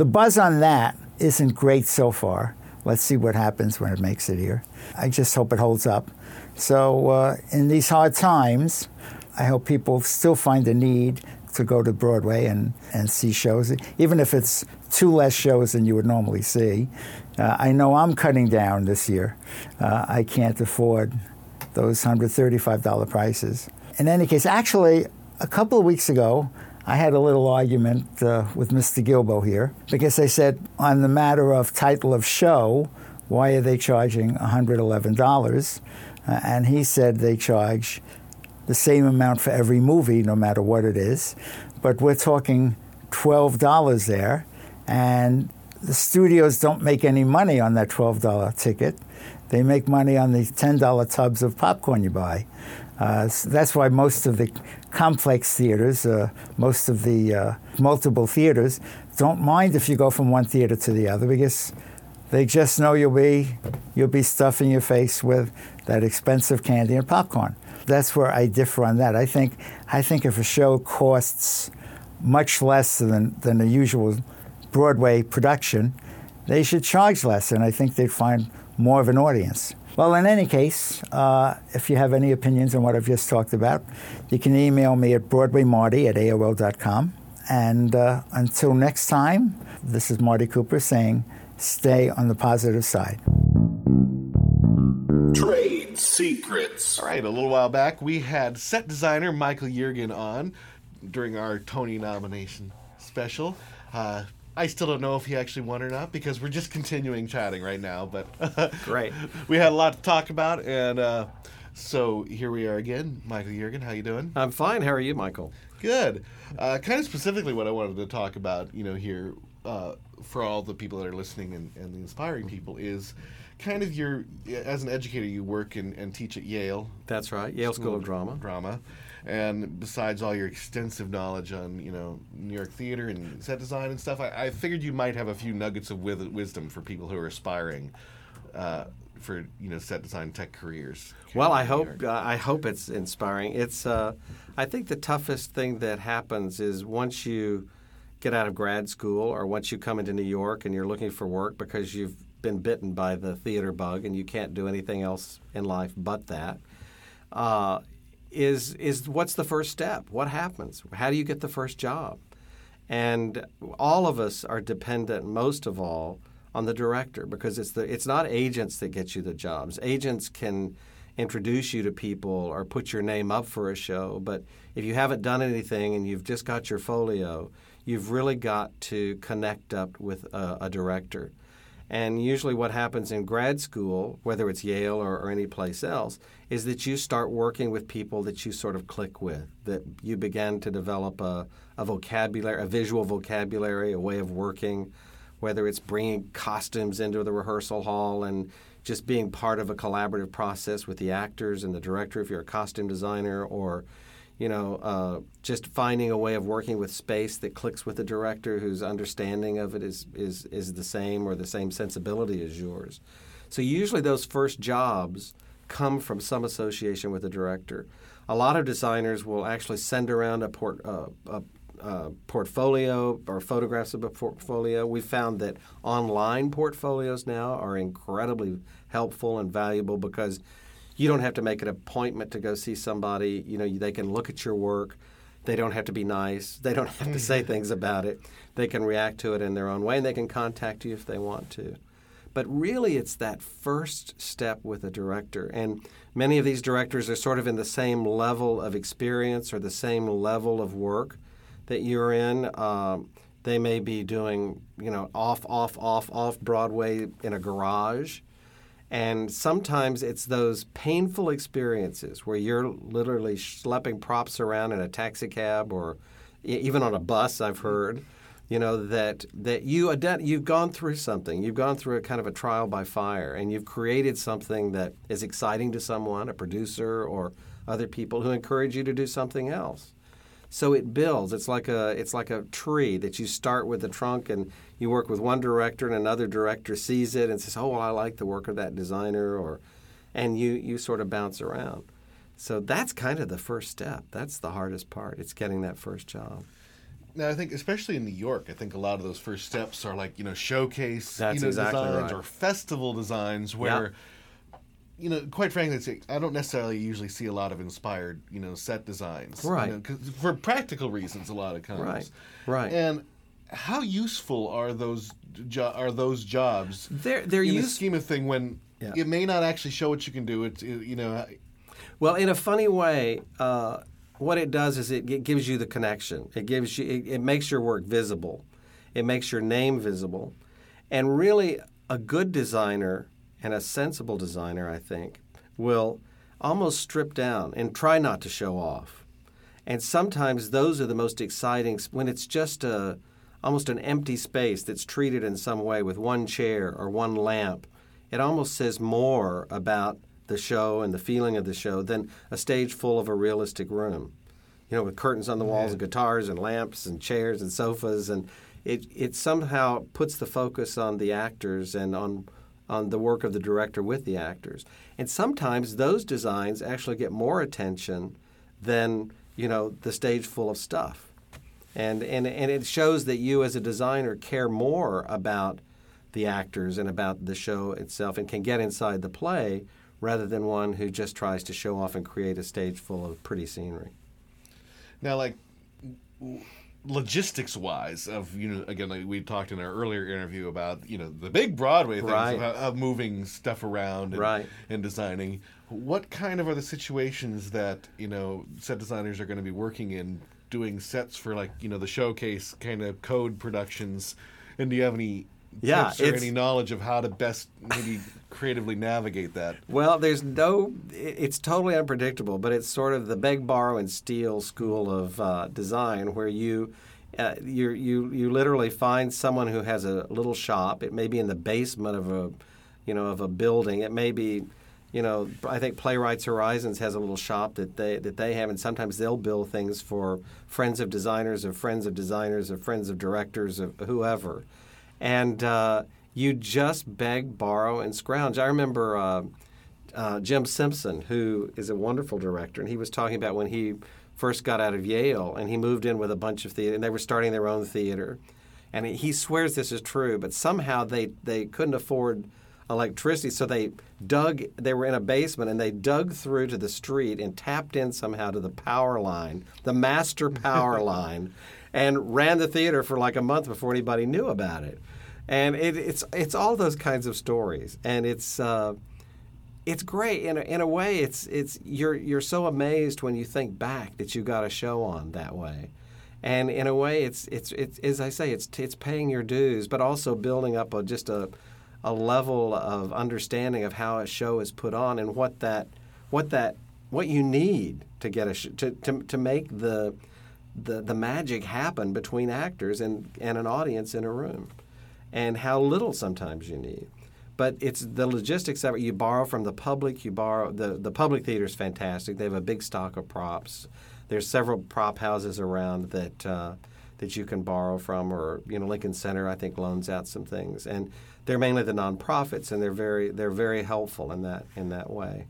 The buzz on that isn't great so far. Let's see what happens when it makes it here. I just hope it holds up. So, uh, in these hard times, I hope people still find the need to go to Broadway and, and see shows, even if it's two less shows than you would normally see. Uh, I know I'm cutting down this year. Uh, I can't afford those $135 prices. In any case, actually, a couple of weeks ago, I had a little argument uh, with Mr. Gilboe here because I said, on the matter of title of show, why are they charging $111? Uh, and he said they charge the same amount for every movie, no matter what it is. But we're talking $12 there, and the studios don't make any money on that $12 ticket. They make money on the $10 tubs of popcorn you buy. Uh, so that's why most of the complex theaters, uh, most of the uh, multiple theaters, don't mind if you go from one theater to the other because they just know you'll be you'll be stuffing your face with that expensive candy and popcorn. That's where I differ on that. I think I think if a show costs much less than than a usual Broadway production, they should charge less, and I think they'd find more of an audience. Well, in any case, uh, if you have any opinions on what I've just talked about, you can email me at broadwaymarty at AOL.com. And uh, until next time, this is Marty Cooper saying, stay on the positive side. Trade secrets. All right, a little while back, we had set designer Michael Yeargan on during our Tony nomination special. Uh, I still don't know if he actually won or not because we're just continuing chatting right now. But great, we had a lot to talk about, and uh, so here we are again. Michael Yeargan, how you doing? I'm fine. How are you, Michael? Good. Uh, kind of specifically, what I wanted to talk about, you know, here uh, for all the people that are listening and, and the inspiring people is kind of your as an educator you work and, and teach at Yale. That's right, Yale School, School of Drama. Drama, and besides all your extensive knowledge on you know New York theater and set design and stuff, I, I figured you might have a few nuggets of wisdom for people who are aspiring. Uh, for you know set design tech careers. Well, I hope uh, I hope it's inspiring. It's uh, I think the toughest thing that happens is once you get out of grad school or once you come into New York and you're looking for work because you've been bitten by the theater bug and you can't do anything else in life but that. Uh, is is what's the first step? What happens? How do you get the first job? And all of us are dependent, most of all, on the director because it's the it's not agents that get you the jobs. Agents can introduce you to people or put your name up for a show, but if you haven't done anything and you've just got your folio, you've really got to connect up with a, a director. And usually, what happens in grad school, whether it's Yale or, or any place else, is that you start working with people that you sort of click with, that you begin to develop a, a vocabulary, a visual vocabulary, a way of working, whether it's bringing costumes into the rehearsal hall and just being part of a collaborative process with the actors and the director if you're a costume designer, or you know, uh, just finding a way of working with space that clicks with the director whose understanding of it is, is, is the same or the same sensibility as yours. So usually those first jobs come from some association with the director. A lot of designers will actually send around a, port, uh, a, a portfolio or photographs of a portfolio. We found that online portfolios now are incredibly helpful and valuable because you don't have to make an appointment to go see somebody. You know, they can look at your work. They don't have to be nice. They don't have to say things about it. They can react to it in their own way, and they can contact you if they want to. But really, it's that first step with a director. And many of these directors are sort of in the same level of experience or the same level of work that you're in. Um, they may be doing, you know, off, off, off, off Broadway in a garage. And sometimes it's those painful experiences where you're literally schlepping props around in a taxi cab or even on a bus, I've mm-hmm. heard, you know, that, that you ident- you've gone through something. You've gone through a kind of a trial by fire and you've created something that is exciting to someone, a producer or other people who encourage you to do something else. So it builds. It's like a it's like a tree that you start with the trunk and you work with one director and another director sees it and says, "Oh, well, I like the work of that designer," or and you you sort of bounce around. So that's kind of the first step. That's the hardest part. It's getting that first job. Now, I think, especially in New York, I think a lot of those first steps are like you know showcase, That's you know, exactly designs right. or festival designs where. You know, quite frankly, I don't necessarily usually see a lot of inspired, you know, set designs, you Right. know, 'cause- for practical reasons, a lot of times, Right, right. And how useful are those jo- are those jobs? They're they're in the scheme of thing when Yeah. it may not actually show what you can do. It's it, you know, Well, in a funny way, uh, what it does is it, it gives you the connection. It gives you it, it makes your work visible. It makes your name visible, and really, a good designer and a sensible designer, I think, will almost strip down and try not to show off. And sometimes those are the most exciting when it's just a almost an empty space that's treated in some way with one chair or one lamp. It almost says more about the show and the feeling of the show than a stage full of a realistic room. You know, with curtains on the walls and guitars and lamps and chairs and sofas and it, it somehow puts the focus on the actors and on on the work of the director with the actors. And sometimes those designs actually get more attention than, you know, the stage full of stuff. And, and, and it shows that you as a designer care more about the actors and about the show itself and can get inside the play rather than one who just tries to show off and create a stage full of pretty scenery. Now, like logistics wise, of you know, again, like we talked in our earlier interview about you know the big Broadway things Right. of, of moving stuff around and, Right. and designing. What kind of are the situations that you know set designers are going to be working in, doing sets for like you know the showcase kind of code productions? And do you have any Yeah, or any knowledge of how to best maybe creatively navigate that? Well, there's no, it's totally unpredictable, but it's sort of the beg, borrow, and steal school of uh, design where you. Uh, you you you literally find someone who has a little shop. It may be in the basement of a, you know, of a building. It may be, you know, I think Playwrights Horizons has a little shop that they that they have, and sometimes they'll build things for friends of designers, or friends of designers, or friends of directors, of whoever, and uh, you just beg, borrow, and scrounge. I remember. Uh, uh, Jim Simpson, who is a wonderful director, and he was talking about when he first got out of Yale and he moved in with a bunch of theater, and they were starting their own theater. And he- swears this is true, but somehow they, they couldn't afford electricity, so they dug, they were in a basement, and they dug through to the street and tapped in somehow to the power line, the master power line, and ran the theater for like a month before anybody knew about it. And it, it's, it's all those kinds of stories. And it's, uh, it's great in a, in a way. It's it's you're you're so amazed when you think back that you got a show on that way, and in a way, it's it's it's as I say, it's it's paying your dues, but also building up a just a a level of understanding of how a show is put on and what that what that what you need to get a sh- to, to to make the the the magic happen between actors and and an audience in a room, and how little sometimes you need. But it's the logistics of it. You borrow from the public. You borrow the the public theater is fantastic. They have a big stock of props. There's several prop houses around that uh, that you can borrow from, or you know Lincoln Center I think loans out some things, and they're mainly the nonprofits, and they're very they're very helpful in that in that way.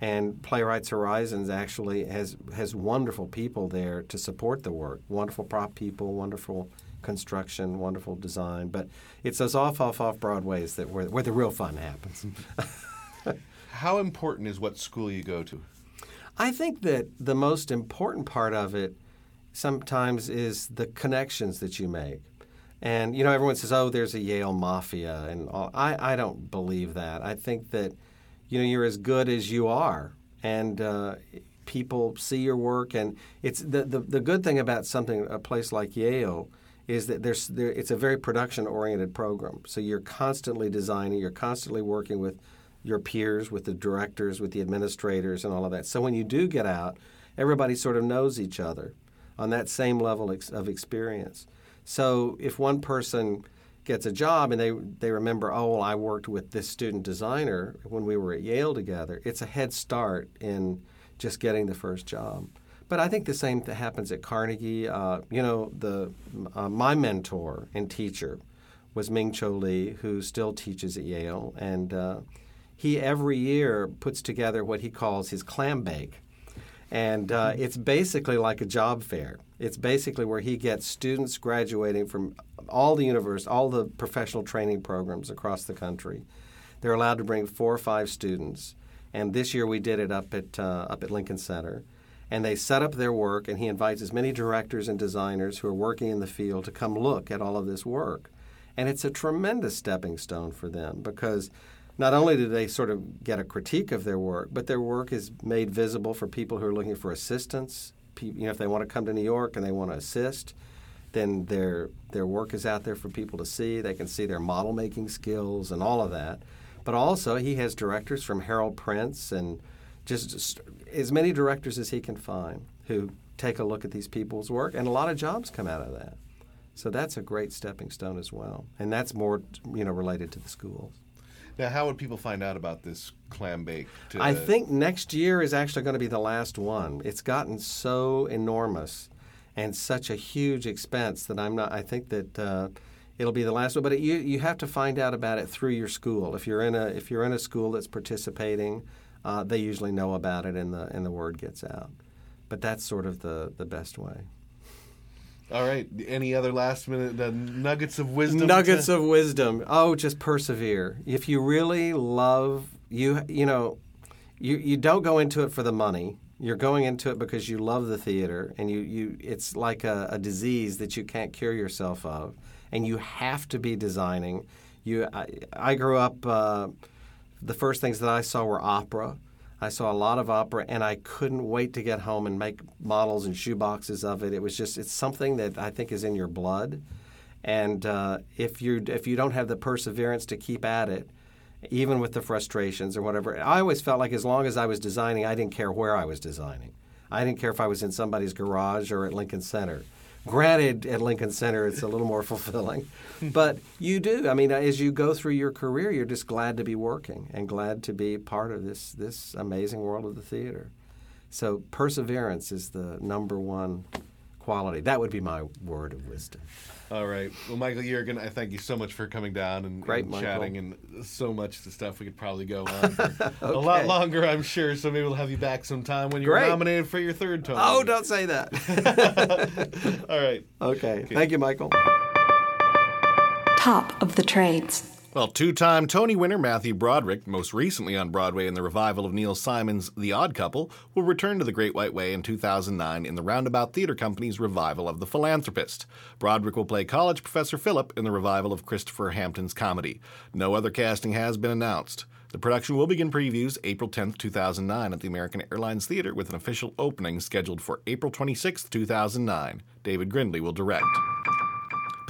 And Playwrights Horizons actually has has wonderful people there to support the work. Wonderful prop people, wonderful construction, wonderful design. But it's those off off off Broadways that where, where the real fun happens. How important is what school you go to? I think that the most important part of it sometimes is the connections that you make. And you know, everyone says, "Oh, there's a Yale mafia," and all. I I don't believe that. I think that you know you're as good as you are, and uh, people see your work. And it's the, the the good thing about something a place like Yale is that there's there, it's a very production oriented program. So you're constantly designing, you're constantly working with your peers, with the directors, with the administrators, and all of that. So when you do get out, everybody sort of knows each other on that same level of experience. So if one person gets a job and they they remember, oh, well, I worked with this student designer when we were at Yale together. It's a head start in just getting the first job. But I think the same th- happens at Carnegie. Uh, you know, the uh, my mentor and teacher was Ming Cho Lee, who still teaches at Yale, and uh, he every year puts together what he calls his clam bake, and uh, it's basically like a job fair. It's basically where he gets students graduating from all the universe, all the professional training programs across the country. They're allowed to bring four or five students, and this year we did it up at uh, up at Lincoln Center. And they set up their work, and he invites as many directors and designers who are working in the field to come look at all of this work. And it's a tremendous stepping stone for them because not only do they sort of get a critique of their work, but their work is made visible for people who are looking for assistance. You know, if they want to come to New York and they want to assist, then their their work is out there for people to see. They can see their model making skills and all of that. But also, he has directors from Harold Prince and just, as many directors as he can find who take a look at these people's work, and a lot of jobs come out of that. So that's a great stepping stone as well, and that's more you know related to the schools. Now, how would people find out about this clam bake? To, I think next year is actually going to be the last one. It's gotten so enormous and such a huge expense that I'm not. I think that uh, it'll be the last one. But it, you you have to find out about it through your school. If you're in a if you're in a school that's participating, uh, they usually know about it and the and the word gets out. But that's sort of the the best way. All right. Any other last minute uh, nuggets of wisdom? Nuggets to- of wisdom. Oh, just persevere. If you really love you, you know, you you don't go into it for the money. You're going into it because you love the theater, and you, you it's like a, a disease that you can't cure yourself of, and you have to be designing. You, I, I grew up. Uh, the first things that I saw were opera. I saw a lot of opera, and I couldn't wait to get home and make models and shoeboxes of it. It was just it's something that I think is in your blood, and uh, if you if you don't have the perseverance to keep at it, even with the frustrations or whatever, I always felt like as long as I was designing, I didn't care where I was designing. I didn't care if I was in somebody's garage or at Lincoln Center. Granted, at Lincoln Center, it's a little more fulfilling, but you do. I mean, as you go through your career, you're just glad to be working and glad to be part of this this amazing world of the theater. So perseverance is the number one quality. That would be my word of wisdom. All right. Well, Michael Yeargan, I thank you so much for coming down and, Great, and chatting and so much of the stuff. We could probably go on for a lot longer, I'm sure. So maybe we'll have you back sometime when you're Great. nominated for your third Tony. Oh, don't say that. All right. Okay. Thank you, Michael. Top of the trades. Well, two time Tony winner Matthew Broderick, most recently on Broadway in the revival of Neil Simon's The Odd Couple, will return to the Great White Way in 2009 in the Roundabout Theater Company's revival of The Philanthropist. Broderick will play college professor Philip in the revival of Christopher Hampton's comedy. No other casting has been announced. The production will begin previews April 10, 2009 at the American Airlines Theater with an official opening scheduled for April 26, 2009. David Grindley will direct.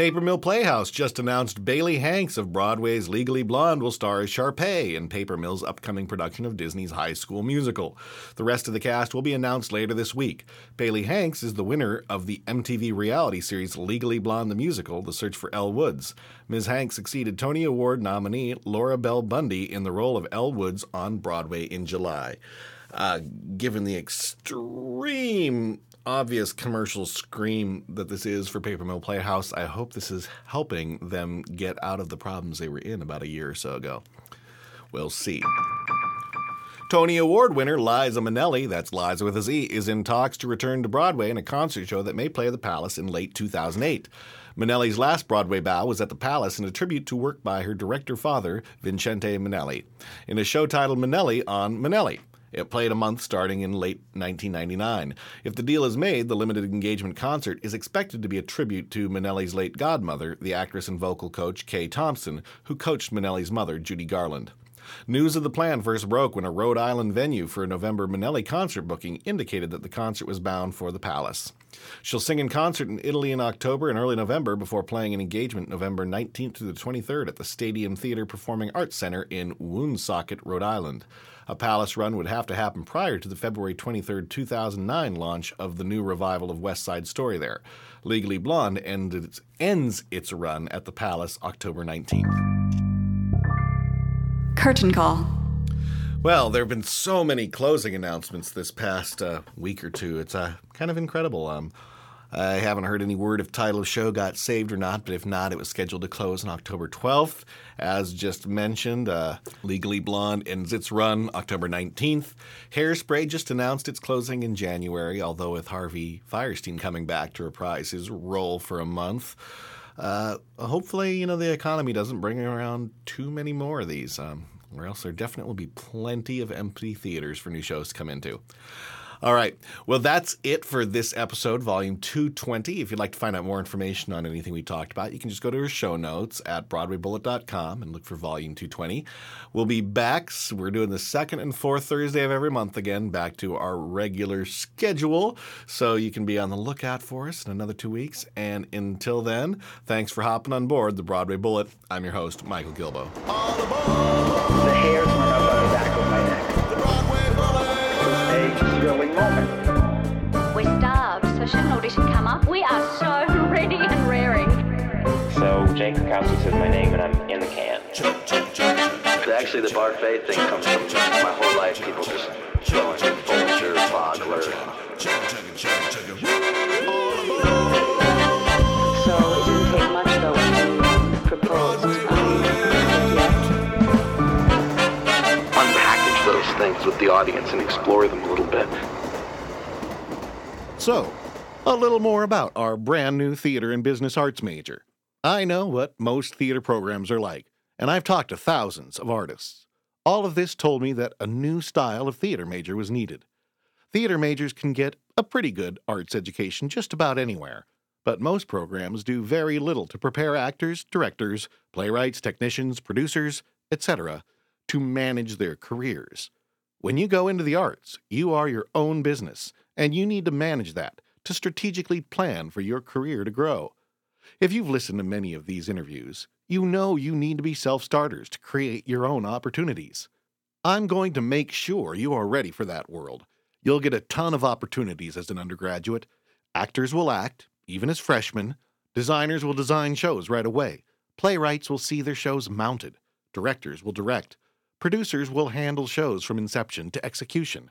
Paper Mill Playhouse just announced Bailey Hanks of Broadway's Legally Blonde will star as Sharpay in Paper Mill's upcoming production of Disney's High School Musical. The rest of the cast will be announced later this week. Bailey Hanks is the winner of the MTV reality series Legally Blonde the Musical, The Search for Elle Woods. Ms. Hanks succeeded Tony Award nominee Laura Bell Bundy in the role of Elle Woods on Broadway in July. Uh, given the extreme obvious commercial scream that this is for Paper Mill Playhouse, I hope this is helping them get out of the problems they were in about a year or so ago. We'll see. Tony Award winner Liza Minnelli, that's Liza with a Z, is in talks to return to Broadway in a concert show that may play at the Palace in late 2008. Minnelli's last Broadway bow was at the Palace in a tribute to work by her director father, Vincente Minnelli, in a show titled Minnelli on Minnelli. It played a month starting in late 1999. If the deal is made, the limited engagement concert is expected to be a tribute to Minnelli's late godmother, the actress and vocal coach Kay Thompson, who coached Minnelli's mother, Judy Garland. News of the plan first broke when a Rhode Island venue for a November Minnelli concert booking indicated that the concert was bound for the Palace. She'll sing in concert in Italy in October and early November before playing an engagement November 19th to the 23rd at the Stadium Theater Performing Arts Center in Woonsocket, Rhode Island. A Palace run would have to happen prior to the February 23, 2009 launch of the new revival of West Side Story there. Legally Blonde ends, ends its run at the Palace October 19th. Curtain call. Well, there have been so many closing announcements this past uh, week or two. It's uh, kind of incredible. Um, I haven't heard any word if title of show got saved or not, but if not, it was scheduled to close on October 12th. As just mentioned, uh, Legally Blonde ends its run October 19th. Hairspray just announced its closing in January, although with Harvey Fierstein coming back to reprise his role for a month. Uh, hopefully, you know, the economy doesn't bring around too many more of these, um, or else there definitely will be plenty of empty theaters for new shows to come into. All right. Well, that's it for this episode, volume 220. If you'd like to find out more information on anything we talked about, you can just go to our show notes at BroadwayBullet.com and look for volume 220. We'll be back. We're doing the second and fourth Thursday of every month again, back to our regular schedule. So you can be on the lookout for us in another two weeks. And until then, thanks for hopping on board the Broadway Bullet. I'm your host, Michael Gilboe. The hairs So Jake Krakowski says my name and I'm in the can. Actually, the Barfay thing comes from my whole life. People just going Folger, Bogler. So it didn't take much though when you proposed. Um, Unpackage those things with the audience and explore them a little bit. So, a little more about our brand new theater and business arts major. I know what most theater programs are like, and I've talked to thousands of artists. All of this told me that a new style of theater major was needed. Theater majors can get a pretty good arts education just about anywhere, but most programs do very little to prepare actors, directors, playwrights, technicians, producers, etc., to manage their careers. When you go into the arts, you are your own business, and you need to manage that to strategically plan for your career to grow. If you've listened to many of these interviews, you know you need to be self starters to create your own opportunities. I'm going to make sure you are ready for that world. You'll get a ton of opportunities as an undergraduate. Actors will act, even as freshmen. Designers will design shows right away. Playwrights will see their shows mounted. Directors will direct. Producers will handle shows from inception to execution.